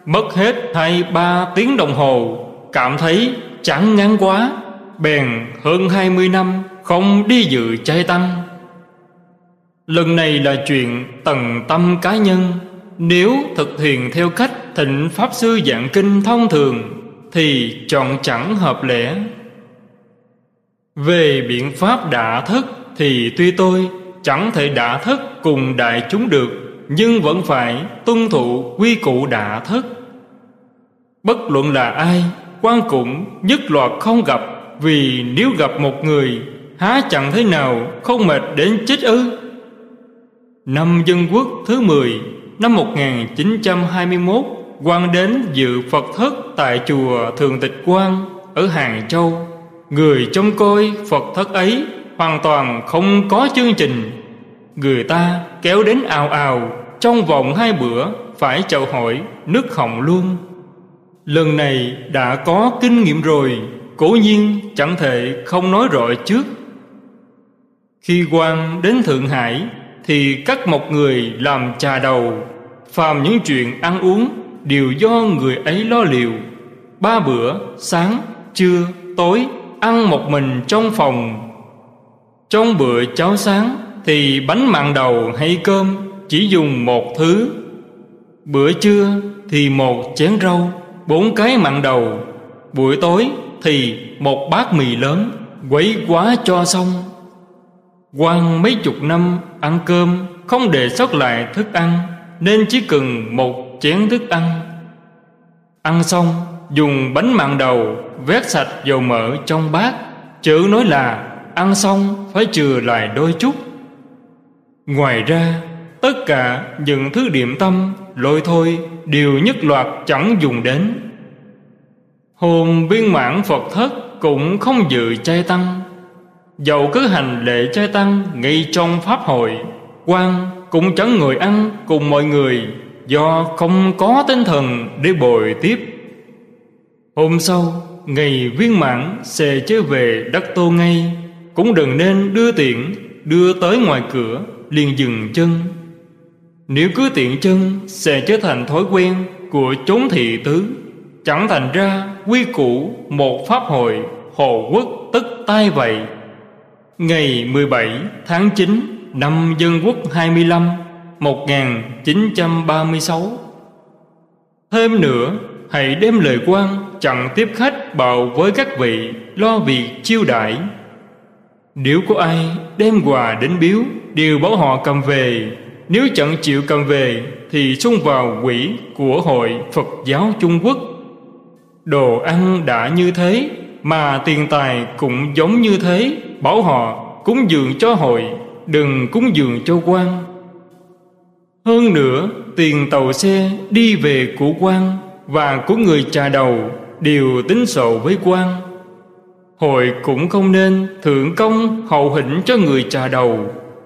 mất hết hai ba tiếng đồng hồ, cảm thấy chẳng ngắn quá, bèn hơn hai mươi năm không đi dự chay tăng. Lần này là chuyện tầng tâm cá nhân Nếu thực hiện theo cách thịnh Pháp Sư giảng kinh thông thường, Thì chọn chẳng hợp lẽ về biện pháp đã thức Thì tuy tôi chẳng thể đả thức cùng đại chúng được, Nhưng vẫn phải tuân thủ quy củ đả thức Bất luận là ai, quan cũng nhất loạt không gặp, Vì nếu gặp một người, Há chẳng thế nào không mệt đến chết ư? Năm Dân Quốc thứ 10 Năm 1921 quan đến dự Phật thất tại chùa Thường Tịch Quang ở Hàng Châu. Người trông coi Phật thất ấy Hoàn toàn không có chương trình. Người ta kéo đến ào ào. Trong vòng hai bữa Phải chào hỏi nước hồng luôn. Lần này đã có kinh nghiệm rồi. Cố nhiên chẳng thể không nói rõ trước. Khi quan đến Thượng Hải Thì cắt một người làm trà đầu Phàm những chuyện ăn uống Đều do người ấy lo liệu. Ba bữa, sáng, trưa, tối ăn một mình trong phòng. Trong bữa cháo sáng thì bánh mặn đầu hay cơm chỉ dùng một thứ. Bữa trưa thì một chén rau, bốn cái mặn đầu. Buổi tối thì một bát mì lớn, quấy quá cho xong. Quan mấy chục năm ăn cơm, không để sót lại thức ăn, nên chỉ cần một chén thức ăn. Ăn xong, dùng bánh mặn đầu, vét sạch dầu mỡ trong bát. Chữ nói là ăn xong phải chừa lại đôi chút ngoài ra, tất cả những thứ điểm tâm, lôi thôi đều nhất loạt chẳng dùng đến. Hôm viên mãn phật thất cũng không dự chay tăng. Dầu cứ hành lễ chay tăng ngay trong pháp hội, quan cũng chẳng người ăn cùng mọi người, do không có tinh thần để bồi tiếp. Hôm sau, Ngày viên mãn sẽ trở về đất tô ngay. Cũng đừng nên đưa tiện Đưa tới ngoài cửa liền dừng chân. Nếu cứ tiện chân, Sẽ trở thành thói quen Của chốn thị tứ. Chẳng thành ra, quy củ Một pháp hội Hồ quốc tức tai vậy. Ngày 17 tháng 9 Năm Dân Quốc 25 1936 Thêm nữa, Hãy đem lời quan chẳng tiếp khách bào với các vị lo việc chiêu đãi nếu có ai đem quà đến biếu đều bảo họ cầm về. Nếu chẳng chịu cầm về, thì xung vào quỹ của hội phật giáo trung quốc. Đồ ăn đã như thế, mà tiền tài cũng giống như thế. Bảo họ cúng dường cho hội, đừng cúng dường cho quan. Hơn nữa, tiền tàu xe đi về của quan và của người trà đầu đều tính sổ với quan hội cũng không nên thượng công hậu hĩnh cho người trà đầu,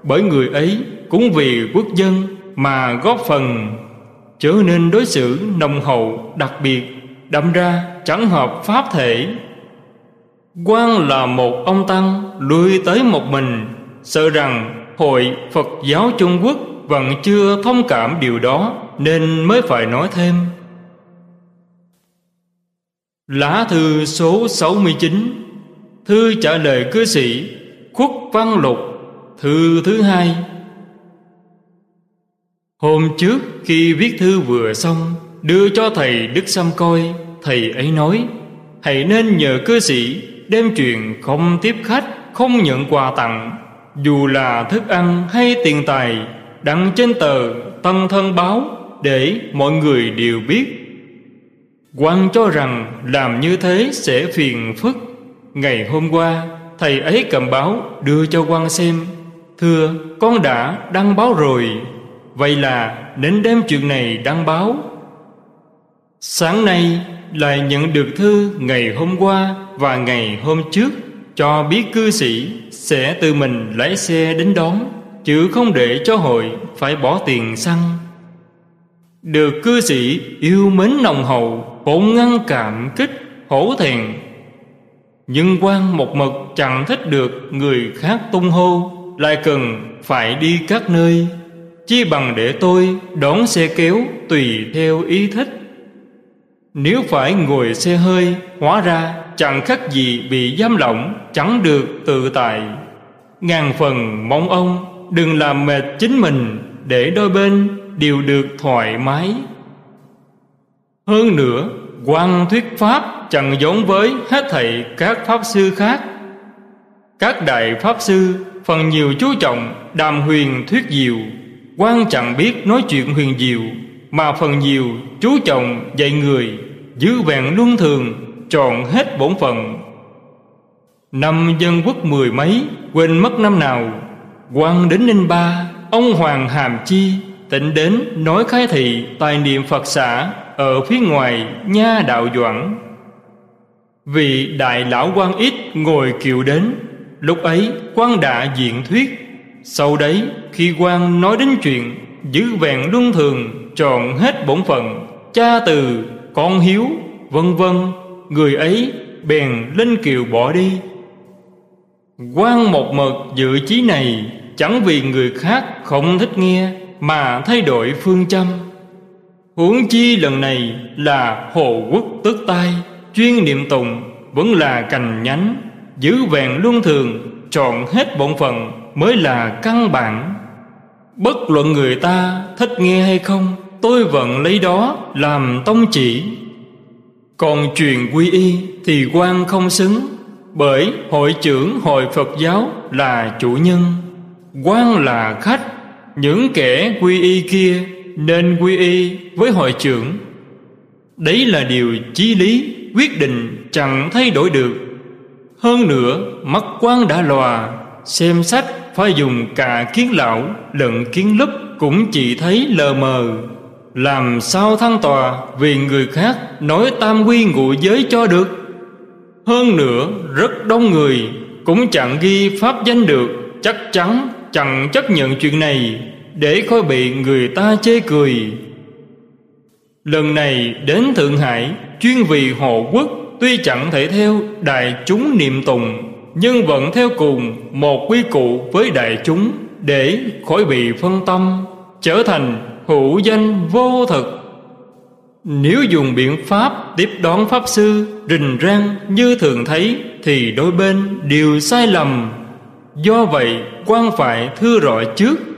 bởi người ấy cũng vì quốc dân mà góp phần. Trở nên đối xử nồng hậu đặc biệt, đâm ra chẳng hợp pháp thể. Quan là một ông tăng lui tới một mình, sợ rằng hội phật giáo trung quốc vẫn chưa thông cảm điều đó nên mới phải nói thêm. Lá thư số 69 Thư trả lời cư sĩ, Khuất Văn Lục, Thư thứ hai. Hôm trước khi viết thư vừa xong, Đưa cho thầy Đức Sâm coi, Thầy ấy nói, Hãy nên nhờ cư sĩ Đem chuyện không tiếp khách, Không nhận quà tặng. Dù là thức ăn hay tiền tài, Đăng trên tờ Tân Thân Báo Để mọi người đều biết. Quan cho rằng làm như thế sẽ phiền phức. Ngày hôm qua, Thầy ấy cầm báo đưa cho quan xem. Thưa, con đã đăng báo rồi. Vậy là đến đem chuyện này đăng báo. Sáng nay lại nhận được thư ngày hôm qua và ngày hôm trước Cho biết cư sĩ sẽ tự mình lái xe đến đón, Chứ không để cho hội phải bỏ tiền xăng. Được cư sĩ yêu mến nồng hậu Bỗng ngăn cảm kích, hổ thẹn nhưng quan một mực chẳng thích được người khác tung hô, Lại cần phải đi các nơi. Chi bằng để tôi đón xe kéo tùy theo ý thích. Nếu phải ngồi xe hơi, Hóa ra chẳng khác gì bị giam lỏng, Chẳng được tự tại. Ngàn phần mong ông đừng làm mệt chính mình Để đôi bên đều được thoải mái. Hơn nữa quan thuyết pháp chẳng giống với hết thảy các pháp sư khác. Các đại pháp sư, phần nhiều chú trọng đàm huyền thuyết diệu. Quan chẳng biết nói chuyện huyền diệu, mà phần nhiều chú trọng dạy người, giữ vẹn luân thường, tròn hết bổn phận. Năm dân quốc mười mấy, quên mất năm nào quan đến ninh ba, ông hoàng hàm chi tịnh đến nói khai thị tài niệm phật xã ở phía ngoài nha đạo doãn vị đại lão quan ít ngồi kiệu đến, lúc ấy quan đã diện thuyết. Sau đấy, khi quan nói đến chuyện Giữ vẹn luân thường chọn hết bổn phận, Cha từ, con hiếu, Vân vân, Người ấy bèn lên kiều bỏ đi. Quan một mực dự chí này Chẳng vì người khác không thích nghe Mà thay đổi phương châm. Huống chi lần này là hồ quốc tước tai, Chuyên niệm tùng Vẫn là cành nhánh, Giữ vẹn luân thường chọn hết bổn phận, mới là căn bản. Bất luận người ta thích nghe hay không, tôi vẫn lấy đó làm tông chỉ. Còn truyền quy y thì quan không xứng, bởi hội trưởng hội phật giáo là chủ nhân, quan là khách. Những kẻ quy y kia nên quy y với hội trưởng. Đấy là điều chí lý, quyết định chẳng thay đổi được. Hơn nữa, mắt quan đã lòa, xem sách phải dùng cả kiến lão, lẫn kiến lúp cũng chỉ thấy lờ mờ. Làm sao thăng tòa vì người khác nói tam quy ngụ giới cho được? Hơn nữa, rất đông người cũng chẳng ghi pháp danh được, chắc chắn chẳng chấp nhận chuyện này để khỏi bị người ta chê cười. Lần này đến thượng hải, chuyên vì hộ quốc, tuy chẳng thể theo đại chúng niệm tùng, nhưng vẫn theo cùng một quy cụ với đại chúng để khỏi bị phân tâm, trở thành hữu danh vô thực. Nếu dùng biện pháp tiếp đón pháp sư, rình rang như thường thấy, thì đôi bên đều sai lầm. Do vậy, quan phải thưa rõ trước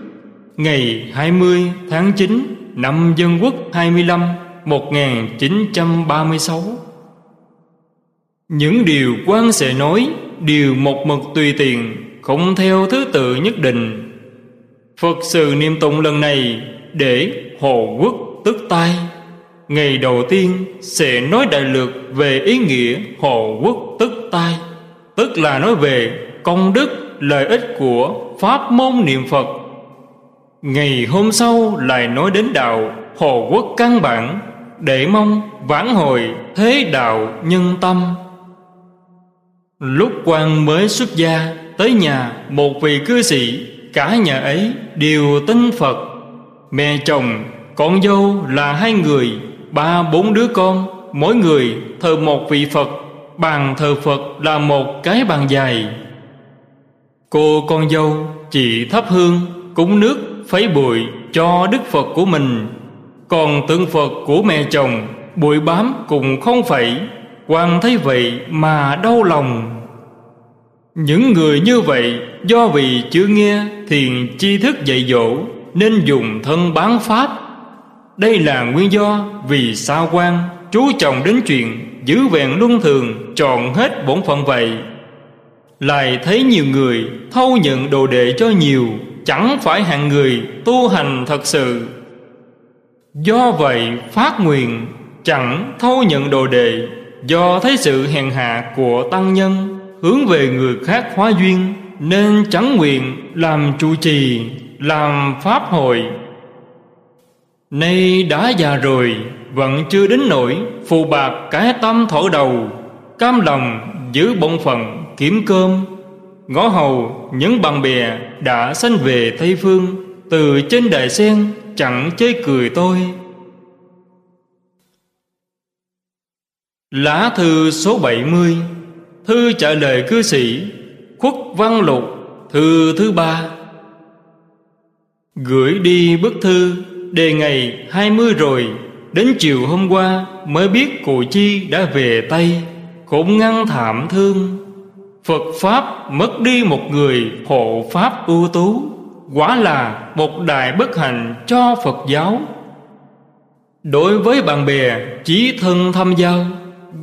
ngày 20 tháng 9 năm Dân Quốc 25 1936 những điều quan sẽ nói đều một mực tùy tiện, không theo thứ tự nhất định. Phật sự niệm tụng lần này để hộ quốc tức tai. Ngày đầu tiên sẽ nói đại lược về ý nghĩa hộ quốc tức tai, tức là nói về công đức, lợi ích của pháp môn niệm phật ngày hôm sau lại nói đến đạo hồ quốc căn bản, để mong vãn hồi thế đạo nhân tâm. Lúc quan mới xuất gia, Tới nhà một vị cư sĩ, Cả nhà ấy đều tin Phật. Mẹ chồng, Con dâu là hai người, Ba bốn đứa con, Mỗi người thờ một vị Phật, Bàn thờ Phật là một cái bàn dài. Cô con dâu chỉ thắp hương, Cúng nước phấy bụi cho Đức Phật của mình Còn tượng Phật của mẹ chồng, Bụi bám cùng không phải quan thấy vậy mà đau lòng Những người như vậy, do vì chưa nghe thiền chi thức dạy dỗ, nên dùng thân bán pháp. Đây là nguyên do vì sao quan chú trọng đến chuyện giữ vẹn luân thường trọn hết bổn phận vậy. Lại thấy nhiều người thâu nhận đồ đệ cho nhiều chẳng phải hạng người tu hành thật sự. Do vậy, phát nguyện chẳng thâu nhận đồ đệ do thấy sự hèn hạ của tăng nhân hướng về người khác hóa duyên, nên chẳng nguyện làm trụ trì, làm pháp hội nay đã già rồi, vẫn chưa đến nỗi phù bạc cái tâm thổ đầu, cam lòng giữ bổn phận, kiếm cơm ngõ hầu, những bạn bè đã sanh về tây phương, từ trên đài sen chẳng chế cười tôi. Lá thư số 70 Thư trả lời cư sĩ Khuất Văn Lục, Thư thứ ba. Gửi đi bức thư, Đề ngày 20 rồi, Đến chiều hôm qua Mới biết cụ chi đã về Tây, Cũng ngăn thảm thương. Phật Pháp mất đi một người hộ Pháp ưu tú, Quả là một đại bất hạnh cho Phật giáo. Đối với bạn bè, Chí thân tham giao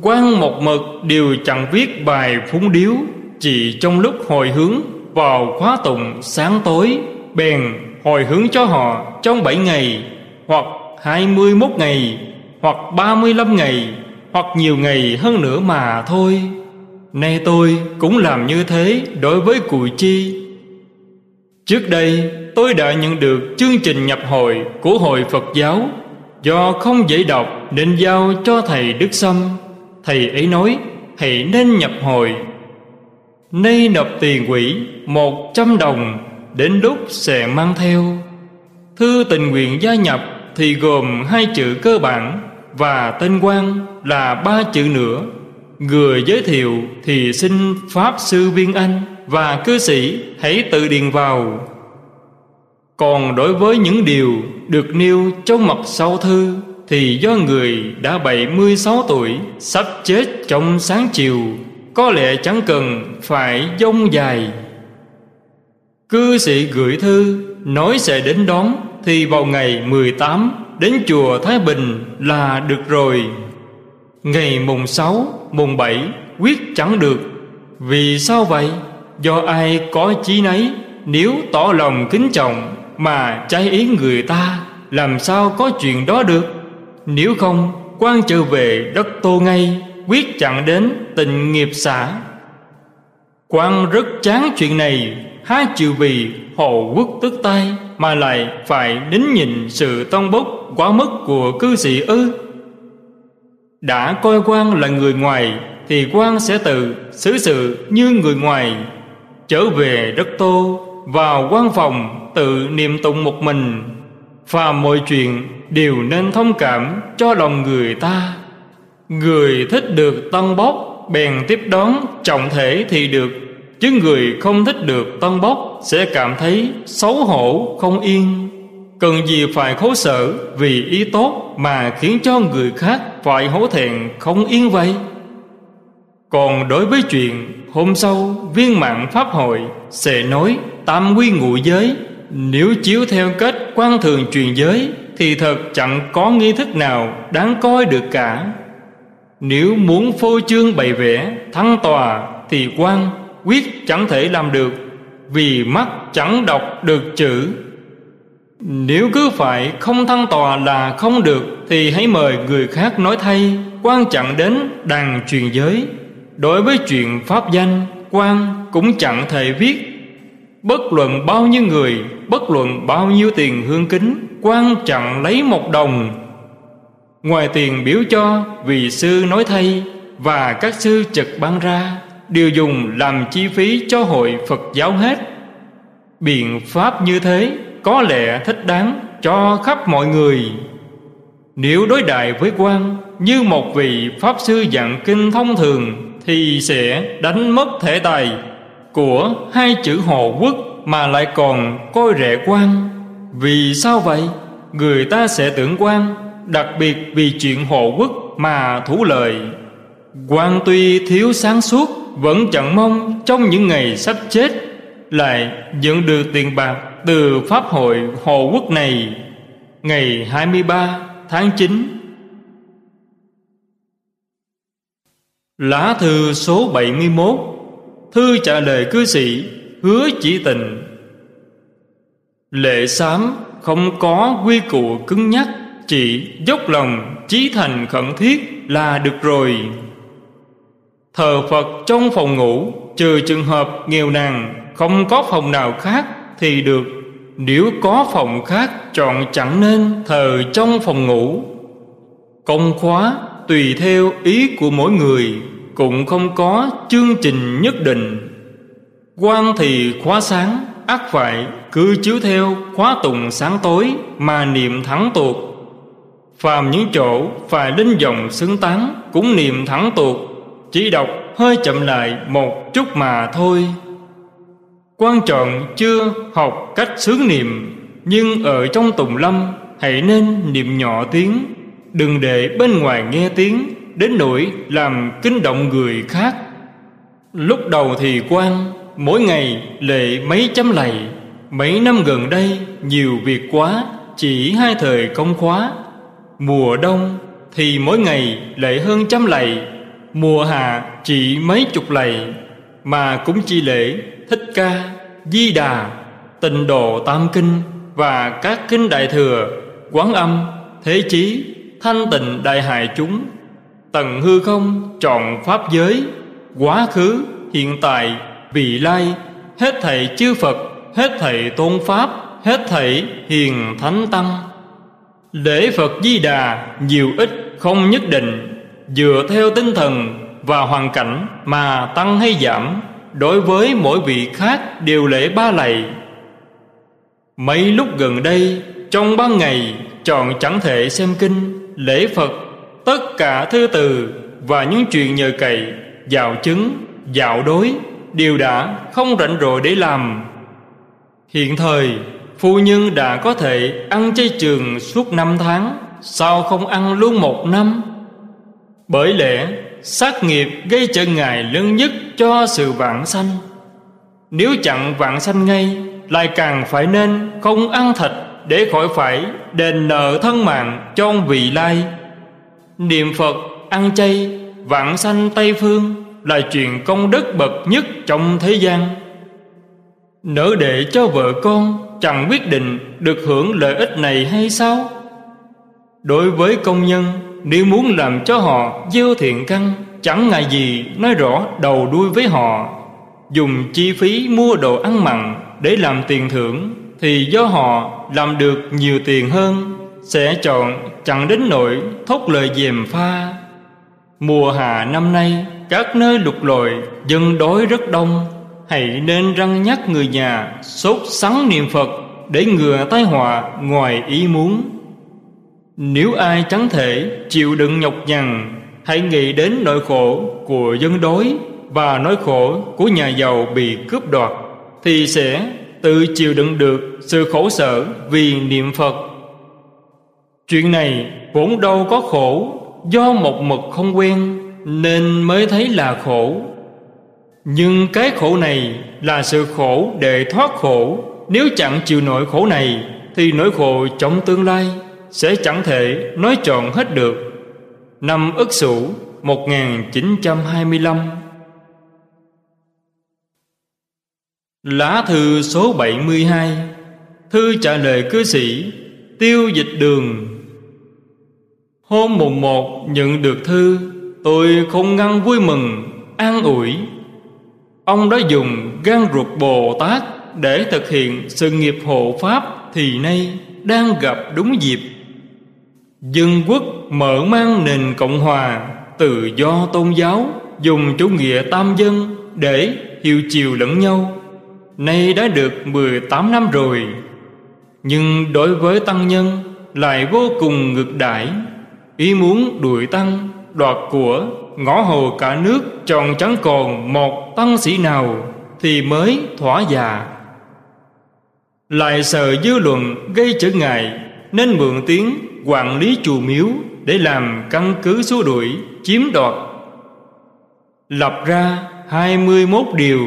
quan một mực đều chẳng viết bài phúng điếu, chỉ trong lúc hồi hướng vào khóa tụng sáng tối, bèn hồi hướng cho họ trong bảy ngày, hoặc hai mươi 21 ngày, hoặc ba mươi 35 ngày, hoặc nhiều ngày hơn nữa mà thôi nay tôi cũng làm như thế đối với cụ chi. Trước đây, tôi đã nhận được chương trình nhập hội của hội phật giáo. Do không dễ đọc nên giao cho thầy đức sâm. Thầy ấy nói, Hãy nên nhập hội. Nay nộp tiền quỹ một trăm đồng, Đến lúc sẽ mang theo. Thư tình nguyện gia nhập Thì gồm hai chữ cơ bản Và tên quan là ba chữ nữa. Người giới thiệu thì xin Pháp Sư Viên Anh Và cư sĩ hãy tự điền vào. Còn đối với những điều được nêu trong mặt sau thư thì do người đã 76 tuổi sắp chết trong sáng chiều, có lẽ chẳng cần phải dông dài. Cư sĩ gửi thư, nói sẽ đến đón thì vào ngày 18 đến chùa Thái Bình là được rồi. Ngày mùng 6 mùng bảy, quyết chẳng được. Vì sao vậy? Do ai có chí nấy? Nếu tỏ lòng kính trọng mà trái ý người ta, làm sao có chuyện đó được? Nếu không, quan trở về đất tô ngay, Quyết chẳng đến tình nghiệp xã quan rất chán chuyện này, Há chịu vì hồ quốc tức tay Mà lại phải nín nhìn sự tông bốc quá mức của cư sĩ ư? Đã coi quan là người ngoài, Thì quan sẽ tự xử sự như người ngoài. Trở về đất tô, Vào quan phòng, tự niệm tụng một mình. Và mọi chuyện đều nên thông cảm cho lòng người ta. Người thích được tân bốc, Bèn tiếp đón trọng thể thì được. Chứ người không thích được tân bốc, Sẽ cảm thấy xấu hổ, không yên. Cần gì phải khổ sở Vì ý tốt mà khiến cho người khác Phải hổ thẹn không yên vậy? Còn đối với chuyện, Hôm sau viên mạng Pháp hội Sẽ nói tam quy ngụ giới, nếu chiếu theo cách quan thường truyền giới Thì thật chẳng có nghi thức nào đáng coi được cả. Nếu muốn phô trương bày vẽ, thăng tòa Thì quan quyết chẳng thể làm được, Vì mắt chẳng đọc được chữ. Nếu cứ phải không thăng tòa là không được, Thì hãy mời người khác nói thay, Quan chẳng đến đàn truyền giới. Đối với chuyện pháp danh, quan cũng chẳng thể viết. Bất luận bao nhiêu người, Bất luận bao nhiêu tiền hương kính, Quan chẳng lấy một đồng. Ngoài tiền biểu cho Vì sư nói thay Và các sư trực ban ra, Đều dùng làm chi phí cho hội Phật giáo hết. Biện pháp như thế có lẽ thích đáng cho khắp mọi người. Nếu đối đại với quan Như một vị Pháp sư dạng kinh thông thường, Thì sẽ đánh mất thể tài của hai chữ hộ quốc mà lại còn coi rẻ quan. Vì sao vậy? Người ta sẽ tưởng quan, đặc biệt vì chuyện hộ quốc mà thủ lời. Quan tuy thiếu sáng suốt, vẫn chẳng mong trong những ngày sắp chết lại nhận được tiền bạc từ Pháp hội Hồ Quốc này ngày 23 tháng 9. Lá thư số 71 Thư trả lời cư sĩ Hứa chỉ tình Lệ sám không có quy củ cứng nhắc, Chỉ dốc lòng chí thành khẩn thiết là được rồi Thờ Phật trong phòng ngủ, Trừ trường hợp nghèo nàn không có phòng nào khác thì được. Nếu có phòng khác, Chọn chẳng nên thờ trong phòng ngủ. Công khóa tùy theo ý của mỗi người, Cũng không có chương trình nhất định. Quan thì khóa sáng ắt phải, cứ chiếu theo khóa tùng sáng tối mà niệm thắng tuột. Phàm những chỗ phải linh dòng xứng tán, cũng niệm thắng tuột. Chỉ đọc hơi chậm lại một chút mà thôi quan trọng chưa học cách sướng niệm, nhưng ở trong tùng lâm, hãy nên niệm nhỏ tiếng. Đừng để bên ngoài nghe tiếng, đến nỗi làm kinh động người khác. Lúc đầu thì quan, mỗi ngày lệ mấy chấm lạy. Mấy năm gần đây, nhiều việc quá, chỉ hai thời công khóa. Mùa đông thì mỗi ngày lệ hơn trăm lạy. Mùa hạ chỉ mấy chục lạy, mà cũng chi lễ thích ca, di đà, tịnh độ tam kinh và các kinh đại thừa, quán âm, thế chí, thanh tịnh đại hại chúng, tận hư không trọn pháp giới, quá khứ, hiện tại, vị lai, hết thảy chư phật, hết thảy tôn pháp, hết thảy hiền thánh tăng. Lễ phật di đà nhiều ít không nhất định, dựa theo tinh thần và hoàn cảnh mà tăng hay giảm đối với mỗi vị khác đều lễ ba lạy. Mấy lúc gần đây, trong ban ngày, chọn chẳng thể xem kinh, lễ phật, tất cả thư từ và những chuyện nhờ cậy dạo chứng dạo đối, đều đã không rảnh rỗi để làm. Hiện thời, phu nhân đã có thể ăn chay trường suốt năm tháng, sao không ăn luôn một năm? Bởi lẽ sát nghiệp gây trở ngại lớn nhất cho sự vạn sanh. Nếu chặn vạn sanh ngay, lại càng phải nên không ăn thịt để khỏi phải đền nợ thân mạng cho vị lai. Niệm phật, ăn chay, vạn sanh tây phương là chuyện công đức bậc nhất trong thế gian. Nỡ để cho vợ con chẳng quyết định được hưởng lợi ích này hay sao? Đối với công nhân nếu muốn làm cho họ gieo thiện căn, chẳng ngại gì nói rõ đầu đuôi với họ. Dùng chi phí mua đồ ăn mặn để làm tiền thưởng, thì do họ làm được nhiều tiền hơn, sẽ chọn chẳng đến nỗi thốt lời dèm pha. Mùa hạ năm nay, các nơi lục lội dân đói rất đông. Hãy nên răng nhắc người nhà sốt sắng niệm phật để ngừa tai họa ngoài ý muốn nếu ai chẳng thể, chịu đựng nhọc nhằn, hãy nghĩ đến nỗi khổ của dân đói và nỗi khổ của nhà giàu bị cướp đoạt, thì sẽ tự chịu đựng được sự khổ sở vì niệm phật. Chuyện này vốn đâu có khổ, do một mực không quen nên mới thấy là khổ. Nhưng cái khổ này là sự khổ để thoát khổ. Nếu chẳng chịu nỗi khổ này, thì nỗi khổ trong tương lai sẽ chẳng thể nói trọn hết được. Năm Ất Sửu 1925 Lá thư số 72 Thư trả lời cư sĩ, Tiêu dịch đường. Hôm mùng một nhận được thư, Tôi không ngăn vui mừng, An ủi. Ông đã dùng gan ruột Bồ Tát Để thực hiện sự nghiệp hộ Pháp Thì nay đang gặp đúng dịp. Dân quốc mở mang nền Cộng Hòa, Tự do tôn giáo, Dùng chủ nghĩa tam dân Để hiệu chiều lẫn nhau. Nay đã được 18 năm rồi, Nhưng đối với tăng nhân Lại vô cùng ngược đãi. Ý muốn đuổi tăng, đoạt của, ngõ hồ cả nước tròn chẳng còn một tăng sĩ nào thì mới thỏa dạ lại sợ dư luận gây trở ngại, nên mượn tiếng quản lý chùa miếu để làm căn cứ xua đuổi chiếm đoạt. Lập ra 21 điều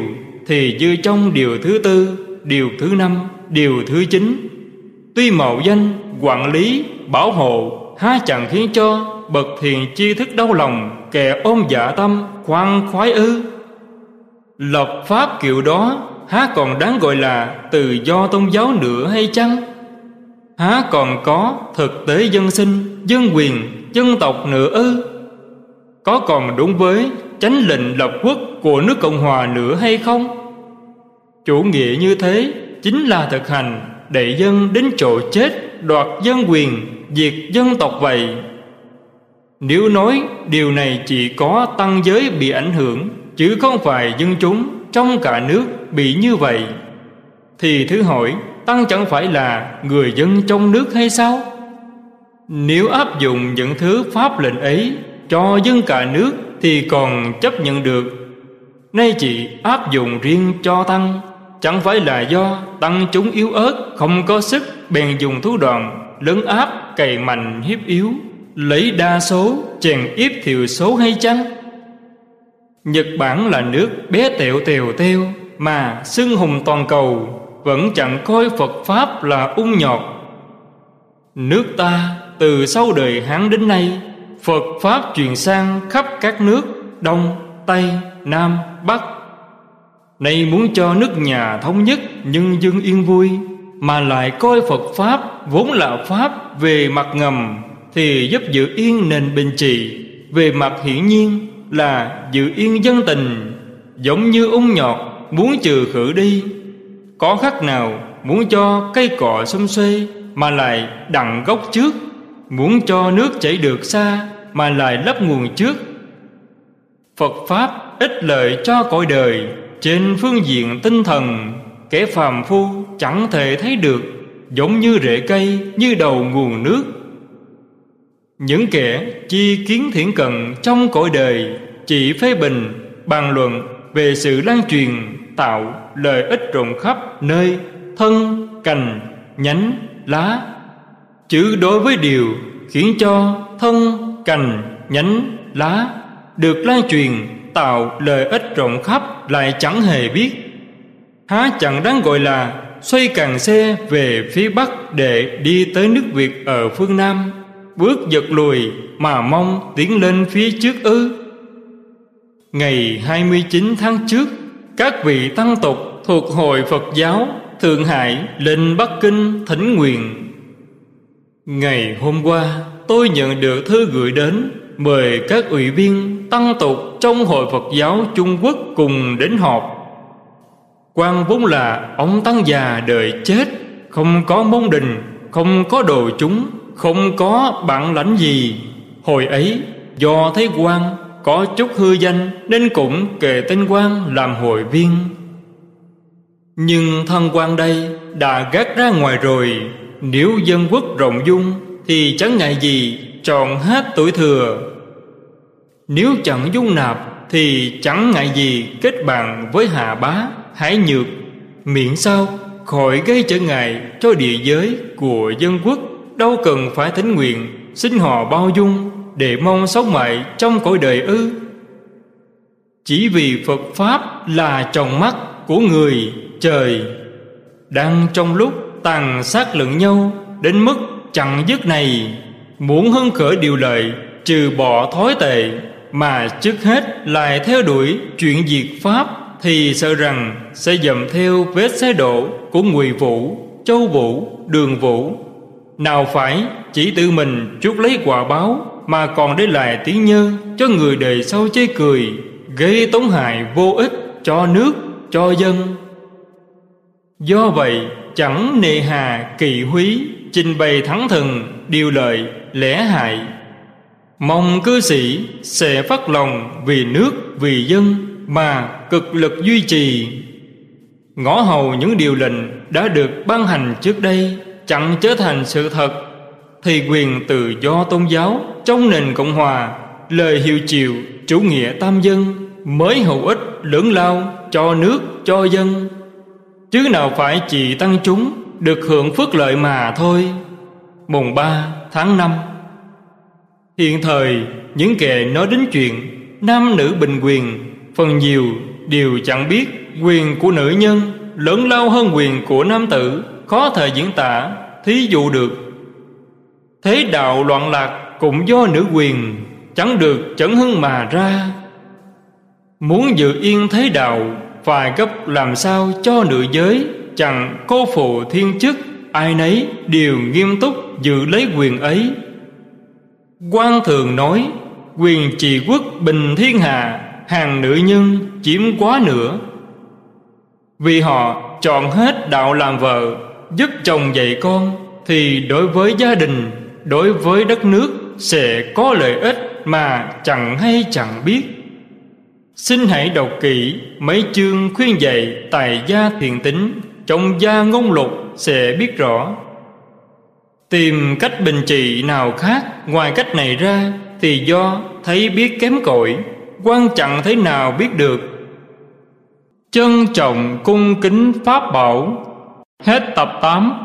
Thì dư trong điều thứ tư, Điều thứ năm, Điều thứ chín. Tuy mạo danh, quản lý, bảo hộ, Há chẳng khiến cho bậc thiền chi thức đau lòng, Kẻ ôm dạ tâm, khoan khoái ư. Lập pháp kiểu đó, Há còn đáng gọi là tự do tôn giáo nữa hay chăng? Há còn có thực tế dân sinh Dân quyền, dân tộc nữa ư? Có còn đúng với chánh lệnh lập quốc của nước Cộng Hòa nữa hay không? Chủ nghĩa như thế chính là thực hành Đẩy dân đến chỗ chết Đoạt dân quyền Diệt dân tộc vậy. Nếu nói điều này chỉ có tăng giới bị ảnh hưởng Chứ không phải dân chúng trong cả nước bị như vậy Thì thứ hỏi Tăng chẳng phải là người dân trong nước hay sao? Nếu áp dụng những thứ pháp lệnh ấy Cho dân cả nước Thì còn chấp nhận được. Nay chỉ áp dụng riêng cho Tăng, Chẳng phải là do Tăng chúng yếu ớt, Không có sức, bèn dùng thủ đoạn Lấn áp, cày mạnh, hiếp yếu, Lấy đa số, chèn ép thiểu số hay chăng? Nhật Bản là nước bé tẹo tèo teo Mà xưng hùng toàn cầu. Vẫn chẳng coi Phật Pháp là ung nhọt. Nước ta từ sau đời Hán đến nay Phật Pháp truyền sang khắp các nước Đông, Tây, Nam, Bắc. Nay muốn cho nước nhà thống nhất nhân dân yên vui Mà lại coi Phật Pháp vốn là Pháp về mặt ngầm Thì giúp giữ yên nền bình trị Về mặt hiển nhiên là giữ yên dân tình Giống như ung nhọt muốn trừ khử đi có khác nào muốn cho cây cọ xum xuê Mà lại đặng gốc trước Muốn cho nước chảy được xa Mà lại lấp nguồn trước? Phật Pháp ích lợi cho cõi đời Trên phương diện tinh thần Kẻ phàm phu chẳng thể thấy được Giống như rễ cây Như đầu nguồn nước. Những kẻ chi kiến thiển cận trong cõi đời chỉ phê bình, bàn luận về sự lan truyền tạo lợi ích rộng khắp nơi thân, cành, nhánh, lá. chữ đối với điều khiến cho thân, cành, nhánh, lá được lan truyền tạo lợi ích rộng khắp lại chẳng hề biết. Há chẳng đáng gọi là xoay càng xe về phía Bắc để đi tới nước Việt ở phương Nam bước giật lùi mà mong tiến lên phía trước ư ngày 29 tháng trước các vị tăng tục thuộc hội Phật giáo Thượng Hải lên Bắc Kinh thỉnh nguyện. Ngày hôm qua, tôi nhận được thư gửi đến mời các ủy viên tăng tục trong hội Phật giáo Trung Quốc cùng đến họp. Quan vốn là ông tăng già đời chết, không có môn đình, không có đồ chúng, không có bản lãnh gì. Hồi ấy, do thấy quan có chút hư danh nên cũng kề tên quan làm hội viên. Nhưng thân quan đây đã gác ra ngoài rồi. Nếu dân quốc rộng dung thì chẳng ngại gì chọn hết tuổi thừa. Nếu chẳng dung nạp thì chẳng ngại gì kết bạn với hạ bá, hải nhược. Miễn sao khỏi gây trở ngại cho địa giới của dân quốc, đâu cần phải thính nguyện, xin họ bao dung để mong sống mãi trong cõi đời ư? Chỉ vì phật pháp là tròng mắt của người trời đang trong lúc tàn sát lẫn nhau đến mức chẳng dứt này muốn hưng khởi điều lợi trừ bỏ thói tệ mà trước hết lại theo đuổi chuyện diệt pháp thì sợ rằng sẽ dầm theo vết xe đổ của Ngụy Vũ, Châu Vũ, Đường Vũ. Nào phải chỉ tự mình chuốc lấy quả báo mà còn để lại tiếng nhơ Cho người đời sau chế cười Gây tổn hại vô ích cho nước, cho dân. Do vậy chẳng nề hà kỳ húy Trình bày thắng thần, điều lợi, lẽ hại. Mong cư sĩ sẽ phát lòng vì nước, vì dân Mà cực lực duy trì. Ngõ hầu những điều lệnh đã được ban hành trước đây chẳng trở thành sự thật thì quyền tự do tôn giáo trong nền cộng hòa, lời hiệu chiều chủ nghĩa tam dân mới hữu ích lớn lao cho nước, cho dân. Chứ nào phải chỉ tăng chúng được hưởng phước lợi mà thôi. Mùng 3 tháng 5 hiện thời, những kẻ nói đến chuyện nam nữ bình quyền phần nhiều đều chẳng biết quyền của nữ nhân lớn lao hơn quyền của nam tử khó thể diễn tả, thí dụ được. Thế đạo loạn lạc cũng do nữ quyền, chẳng được chẩn hưng mà ra. Muốn giữ yên thế đạo, phải gấp làm sao cho nữ giới, chẳng cô phụ thiên chức, ai nấy đều nghiêm túc giữ lấy quyền ấy. Quan thường nói, quyền trị quốc bình thiên hạ, hàng nữ nhân chiếm quá nữa vì họ chọn hết đạo làm vợ, giúp chồng dạy con, thì đối với gia đình, đối với đất nước sẽ có lợi ích mà chẳng hay chẳng biết. Xin hãy đọc kỹ mấy chương khuyên dạy tài gia thiền tính, trong gia ngôn lục sẽ biết rõ. Tìm cách bình trị nào khác ngoài cách này ra thì do thấy biết kém cỏi, quan chẳng thế nào biết được. Trân trọng cung kính pháp bảo. Hết tập 8